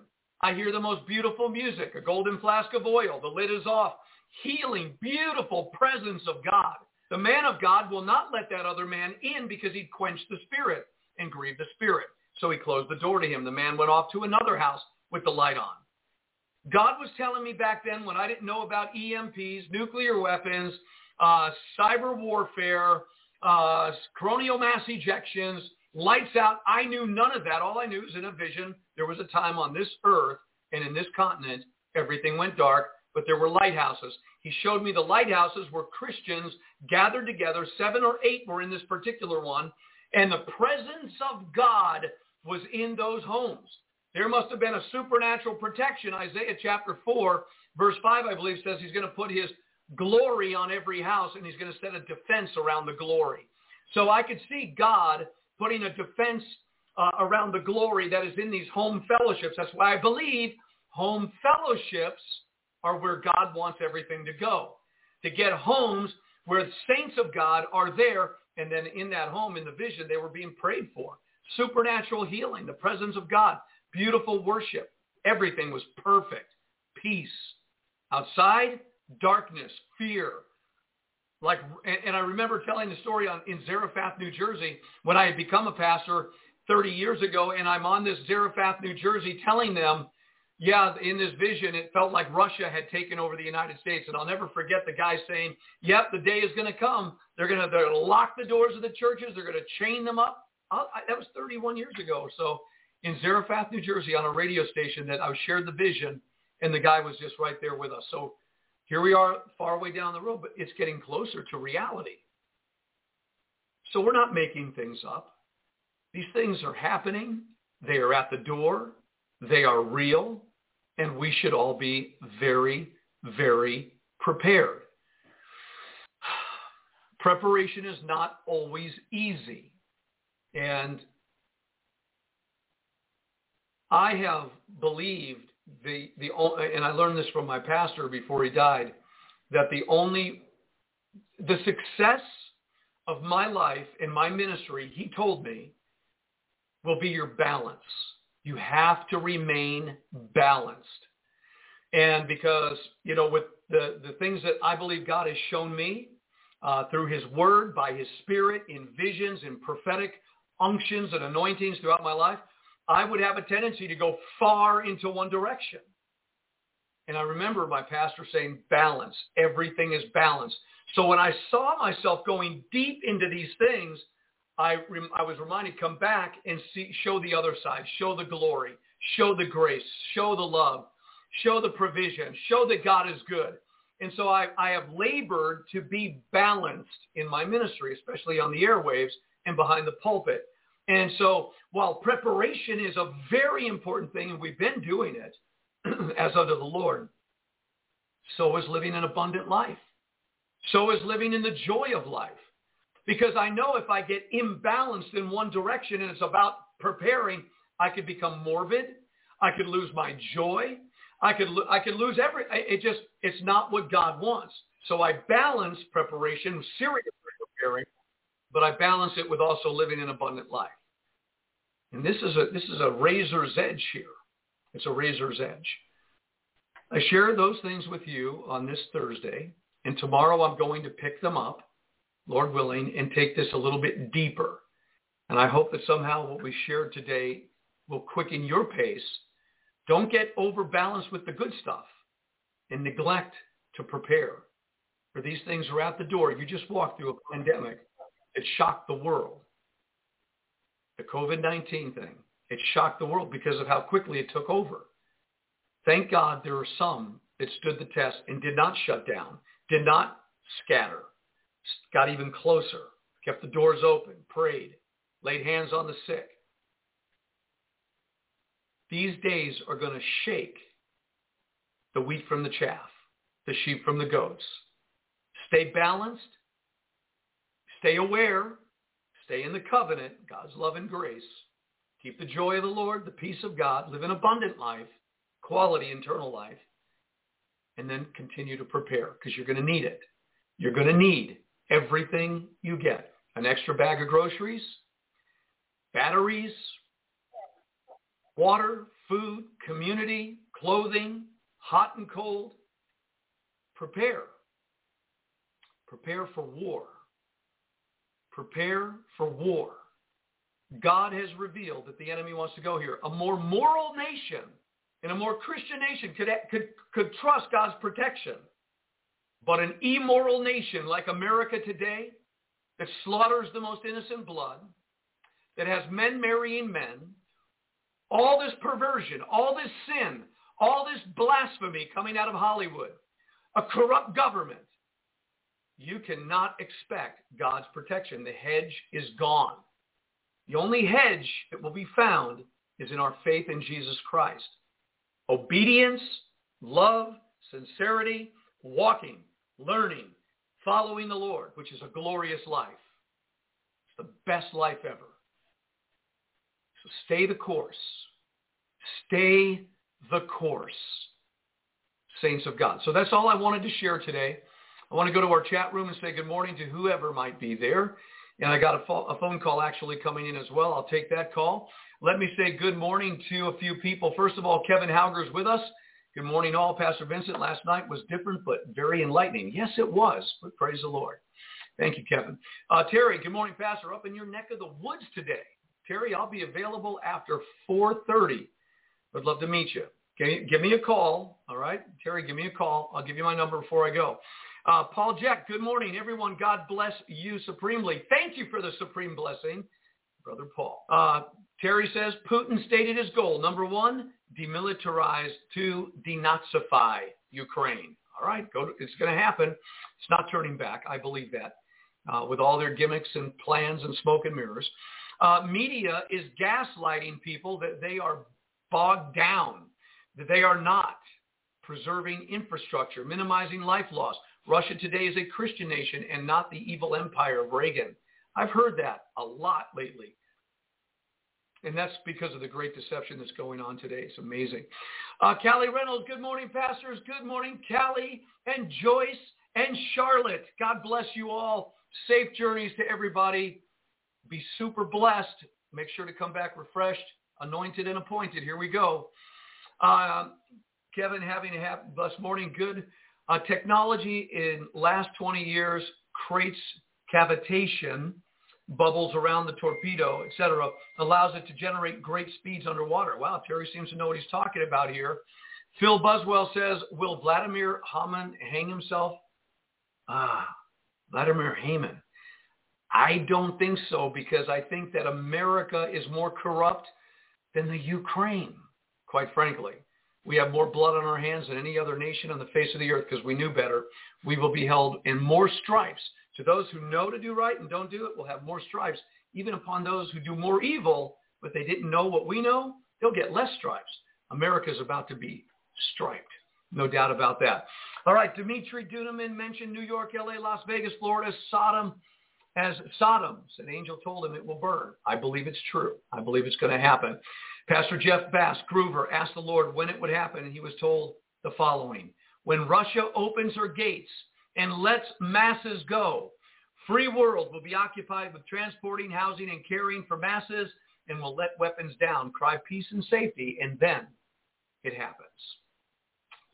I hear the most beautiful music, a golden flask of oil. The lid is off. Healing, beautiful presence of God. The man of God will not let that other man in because he'd quench the spirit and grieved the spirit. So he closed the door to him. The man went off to another house with the light on. God was telling me back then when I didn't know about EMPs, nuclear weapons, uh, cyber warfare, uh, coronal mass ejections, lights out. I knew none of that. All I knew was in a vision, there was a time on this earth and in this continent, everything went dark, but there were lighthouses. He showed me the lighthouses where Christians gathered together. Seven or eight were in this particular one. And the presence of God was in those homes. There must have been a supernatural protection. Isaiah chapter 4, verse 5, I believe, says he's going to put his glory on every house and he's going to set a defense around the glory. So I could see God putting a defense uh, around the glory that is in these home fellowships. That's why I believe home fellowships are where God wants everything to go. To get homes where the saints of God are there, and then in that home, in the vision, they were being prayed for. Supernatural healing, the presence of God, beautiful worship. Everything was perfect. Peace. Outside, darkness, fear. Like, and, I remember telling the story on, in Zarephath, New Jersey, when I had become a pastor 30 years ago, and I'm on this Zarephath, New Jersey, telling them, yeah, in this vision, it felt like Russia had taken over the United States. And I'll never forget the guy saying, yep, the day is going to come. They're going to lock the doors of the churches. They're going to chain them up. I, that was 31 years ago. So in Zarephath, New Jersey, on a radio station that I shared the vision, and the guy was just right there with us. So here we are far away down the road, but it's getting closer to reality. So we're not making things up. These things are happening. They are at the door. They are real. And we should all be very, very prepared. [sighs] Preparation is not always easy. And I have believed the the and I learned this from my pastor before he died that the only the success of my life and my ministry, he told me, will be your balance. You have to remain balanced. And because, you know, with the, the things that I believe God has shown me uh, through his word, by his spirit, in visions, in prophetic unctions and anointings throughout my life, I would have a tendency to go far into one direction. And I remember my pastor saying, balance. Everything is balanced. So when I saw myself going deep into these things, I, rem- I was reminded, come back and see, show the other side, show the glory, show the grace, show the love, show the provision, show that God is good. And so I, I have labored to be balanced in my ministry, especially on the airwaves and behind the pulpit. And so while preparation is a very important thing, and we've been doing it [clears throat] as unto the Lord, so is living an abundant life. So is living in the joy of life. Because I know if I get imbalanced in one direction and it's about preparing, I could become morbid. I could lose my joy. I could, I could lose every, it just, it's not what God wants. So I balance preparation, serious preparing, but I balance it with also living an abundant life. And this is a, this is a razor's edge here. It's a razor's edge. I share those things with you on this Thursday, and tomorrow I'm going to pick them up, Lord willing, and take this a little bit deeper. And I hope that somehow what we shared today will quicken your pace. Don't get overbalanced with the good stuff and neglect to prepare. For these things are at the door. You just walked through a pandemic. that shocked the world. The COVID-19 thing. It shocked the world because of how quickly it took over. Thank God there are some that stood the test and did not shut down, did not scatter, got even closer, kept the doors open, prayed, laid hands on the sick. These days are going to shake the wheat from the chaff, the sheep from the goats. Stay balanced. Stay aware. Stay in the covenant, God's love and grace. Keep the joy of the Lord, the peace of God. Live an abundant life, quality internal life. And then continue to prepare because you're going to need it. You're going to need everything you get. an extra bag of groceries, batteries, water, food, community, clothing, hot and cold. Prepare. Prepare for war. Prepare for war. God has revealed that the enemy wants to go here. A more moral nation and a more Christian nation could, could, could trust God's protection. But an immoral nation like America today that slaughters the most innocent blood, that has men marrying men, all this perversion, all this sin, all this blasphemy coming out of Hollywood, a corrupt government, you cannot expect God's protection. The hedge is gone. The only hedge that will be found is in our faith in Jesus Christ. Obedience, love, sincerity, walking, learning, following the Lord, which is a glorious life. It's the best life ever. So stay the course. Stay the course, saints of God. So that's all I wanted to share today. I want to go to our chat room and say good morning to whoever might be there. And I got a, fo- a phone call actually coming in as well. I'll take that call. Let me say good morning to a few people. First of all, Kevin Hauger's with us. Good morning all. Pastor Vincent, last night was different but very enlightening. Yes, it was, but praise the Lord. Thank you, Kevin. Uh, Terry, good morning, Pastor. Up in your neck of the woods today. Terry, I'll be available after 4.30. Would love to meet you. Give me a call, all right? Terry, give me a call. I'll give you my number before I go. Uh, Paul Jack, good morning, everyone. God bless you supremely. Thank you for the supreme blessing, Brother Paul. Uh, Terry says Putin stated his goal, number one, demilitarize, two, denazify Ukraine. All right, go to, it's going to happen. It's not turning back. I believe that. Uh, with all their gimmicks and plans and smoke and mirrors. Uh, media is gaslighting people that they are bogged down, that they are not preserving infrastructure, minimizing life loss. Russia today is a Christian nation and not the evil empire of Reagan. I've heard that a lot lately. And that's because of the great deception that's going on today. It's amazing. Uh, Callie Reynolds, good morning, pastors. Good morning, Callie and Joyce and Charlotte. God bless you all. Safe journeys to everybody. Be super blessed. Make sure to come back refreshed, anointed, and appointed. Here we go. Uh, Kevin, having a happy, blessed morning. Good. Uh, technology in last 20 years creates cavitation, bubbles around the torpedo, etc., allows it to generate great speeds underwater. Wow, Terry seems to know what he's talking about here. Phil Buswell says, will Vladimir Haman hang himself? Ah, Vladimir Haman. I don't think so because I think that America is more corrupt than the Ukraine, quite frankly. We have more blood on our hands than any other nation on the face of the earth because we knew better. We will be held in more stripes. To those who know to do right and don't do it, we'll have more stripes. Even upon those who do more evil, but they didn't know what we know, they'll get less stripes. America is about to be striped. No doubt about that. All right, Dimitri Duduman mentioned New York, LA, Las Vegas, Florida, Sodom. As Sodom, an angel told him it will burn. I believe it's true. I believe it's going to happen. Pastor Jeff Bass, Gruver, asked the Lord when it would happen, and he was told the following. When Russia opens her gates and lets masses go, free world will be occupied with transporting, housing, and caring for masses and will let weapons down, cry peace and safety, and then it happens.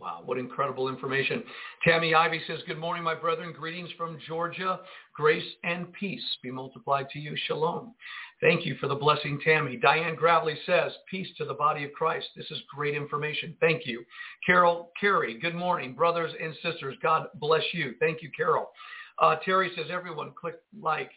Wow, what incredible information. Tammy Ivy says, good morning, my brethren. Greetings from Georgia. Grace and peace be multiplied to you. Shalom. Thank you for the blessing, Tammy. Diane Gravely says, peace to the body of Christ. This is great information. Thank you. Carol Carey, good morning. Brothers and sisters, God bless you. Thank you, Carol. Uh, Terry says, everyone click like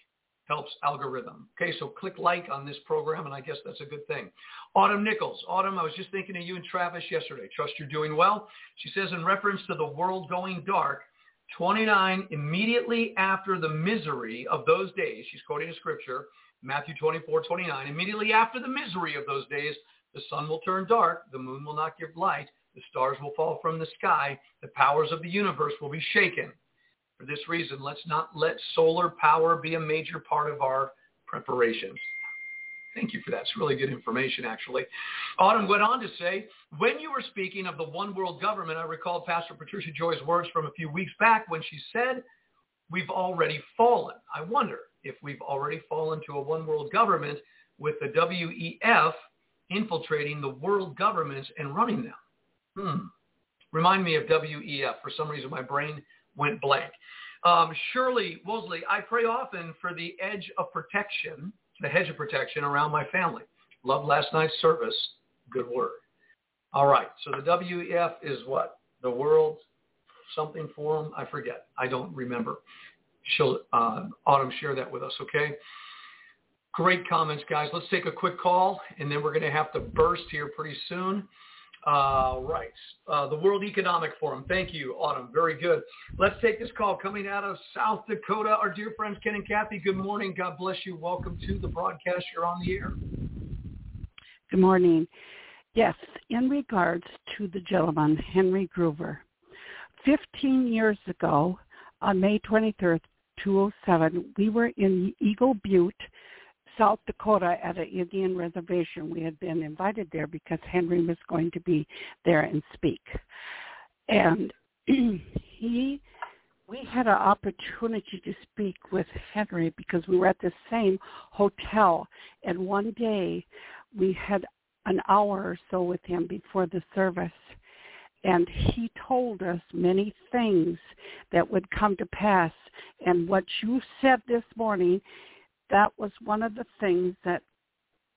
helps algorithm. Okay, so click like on this program, and I guess that's a good thing. Autumn Nichols. Autumn, I was just thinking of you and Travis yesterday. Trust you're doing well. She says in reference to the world going dark, 29, immediately after the misery of those days, she's quoting a scripture, Matthew 24, 29, immediately after the misery of those days, the sun will turn dark, the moon will not give light, the stars will fall from the sky, the powers of the universe will be shaken. For this reason, let's not let solar power be a major part of our preparations. Thank you for that. It's really good information, actually. Autumn went on to say, when you were speaking of the one world government, I recalled Pastor Patricia Joy's words from a few weeks back when she said, we've already fallen. I wonder if we've already fallen to a one world government with the WEF infiltrating the world governments and running them. Hmm. Remind me of WEF. For some reason, my brain went blank. Um, Shirley Wosley, I pray often for the edge of protection, the hedge of protection around my family. Love last night's service. Good word. All right. So the WEF is what? The World something forum? I forget. I don't remember. She'll, uh, Autumn, share that with us, okay? Great comments, guys. Let's take a quick call, and then we're going to have to burst here pretty soon. Uh, right. Uh, the World Economic Forum. Thank you, Autumn. Very good. Let's take this call coming out of South Dakota. Our dear friends Ken and Kathy, good morning. God bless you. Welcome to the broadcast. You're on the air. Good morning. Yes, in regards to the gentleman, Henry Gruver, 15 years ago, on May 23rd, 207, we were in Eagle Butte, South Dakota at an Indian reservation. We had been invited there because Henry was going to be there and speak. And [clears throat] he we had an opportunity to speak with Henry because we were at the same hotel and one day we had an hour or so with him before the service and he told us many things that would come to pass and what you said this morning that was one of the things that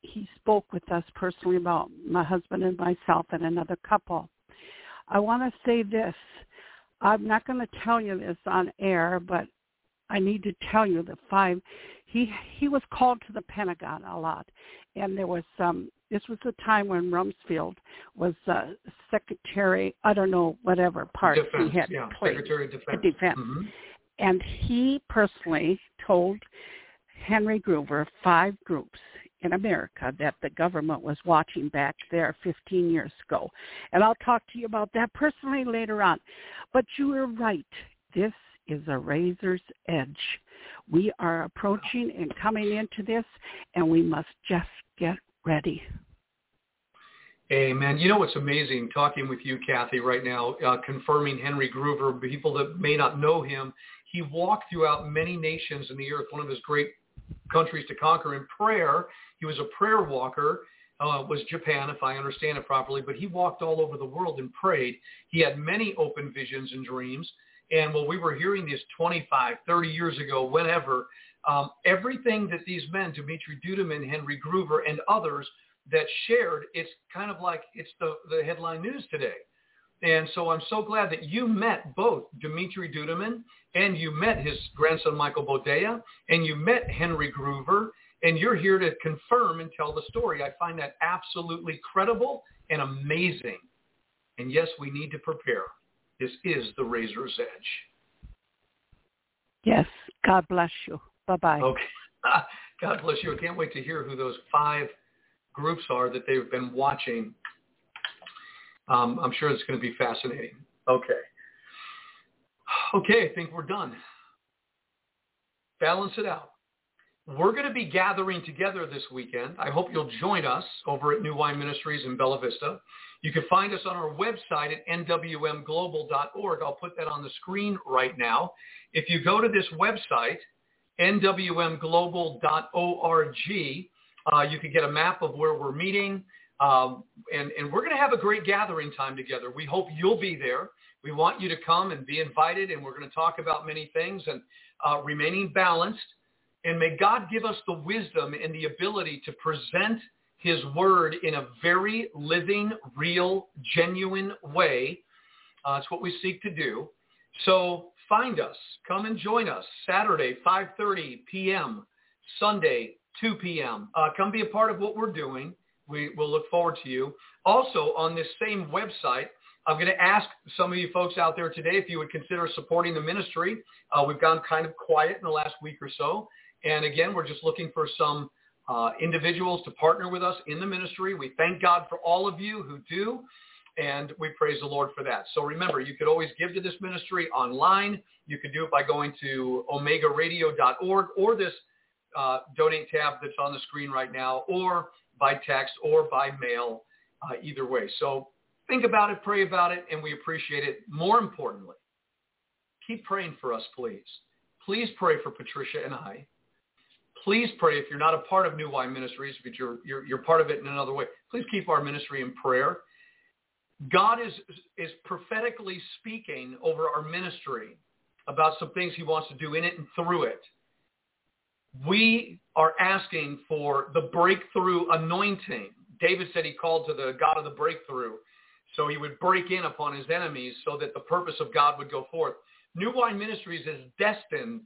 he spoke with us personally about my husband and myself and another couple i want to say this i'm not going to tell you this on air but i need to tell you the five he he was called to the pentagon a lot and there was some this was the time when Rumsfeld was uh, secretary, I don't know, whatever part Defense, he had yeah, played. Secretary of Defense. Defense. Mm-hmm. And he personally told Henry Gruver five groups in America that the government was watching back there 15 years ago. And I'll talk to you about that personally later on. But you are right. This is a razor's edge. We are approaching and coming into this, and we must just get ready. Amen. You know what's amazing talking with you, Kathy, right now, uh, confirming Henry Gruver, people that may not know him, he walked throughout many nations in the earth, one of his great countries to conquer in prayer. He was a prayer walker, uh, was Japan, if I understand it properly, but he walked all over the world and prayed. He had many open visions and dreams. And while we were hearing this 25, 30 years ago, whenever, um, everything that these men, Dimitri Duduman, Henry Gruver, and others that shared, it's kind of like it's the, the headline news today. And so I'm so glad that you met both Dimitri Duduman and you met his grandson Michael Boldea and you met Henry Gruver and you're here to confirm and tell the story. I find that absolutely credible and amazing. And yes, we need to prepare. This is the razor's edge. Yes. God bless you. Bye-bye. Okay. [laughs] God bless you. I can't wait to hear who those five groups are that they've been watching. Um, I'm sure it's going to be fascinating. Okay. Okay, I think we're done. Balance it out. We're going to be gathering together this weekend. I hope you'll join us over at New Wine Ministries in Bella Vista. You can find us on our website at nwmglobal.org. I'll put that on the screen right now. If you go to this website, nwmglobal.org, uh, you can get a map of where we're meeting. Um, and, and we're going to have a great gathering time together. We hope you'll be there. We want you to come and be invited, and we're going to talk about many things and uh, remaining balanced. And may God give us the wisdom and the ability to present his word in a very living, real, genuine way. Uh, what we seek to do. So find us. Come and join us Saturday, 5.30 p.m., Sunday, 2 p.m. Uh, come be a part of what we're doing. We will look forward to you. Also, on this same website, I'm going to ask some of you folks out there today if you would consider supporting the ministry. Uh, we've gone kind of quiet in the last week or so. And again, we're just looking for some uh, individuals to partner with us in the ministry. We thank God for all of you who do, and we praise the Lord for that. So remember, you could always give to this ministry online. You could do it by going to omegaradio.org or this uh, donate tab that's on the screen right now, or by text or by mail, uh, either way. So think about it, pray about it, and we appreciate it. More importantly, keep praying for us, please. Please pray for Patricia and I. Please pray if you're not a part of New Wine Ministries, but you're, you're, you're part of it in another way. Please keep our ministry in prayer. God is, is prophetically speaking over our ministry about some things he wants to do in it and through it. We are asking for the breakthrough anointing. David said he called to the God of the breakthrough. So he would break in upon his enemies so that the purpose of God would go forth. New Wine Ministries is destined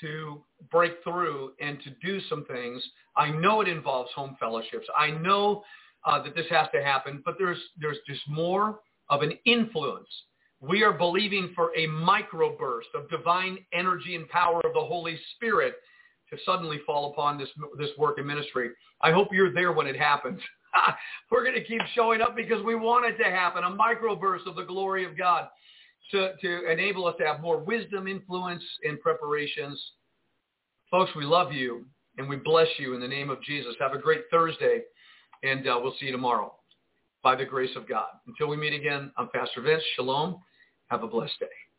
to break through and to do some things. I know it involves home fellowships. I know uh, that this has to happen, but there's there's just more of an influence. We are believing for a microburst of divine energy and power of the Holy Spirit to suddenly fall upon this this work and ministry. I hope you're there when it happens. [laughs] We're going to keep showing up because we want it to happen, a microburst of the glory of God to, to enable us to have more wisdom, influence, and preparations. Folks, we love you and we bless you in the name of Jesus. Have a great Thursday, and uh, we'll see you tomorrow by the grace of God. Until we meet again, I'm Pastor Vince. Shalom. Have a blessed day.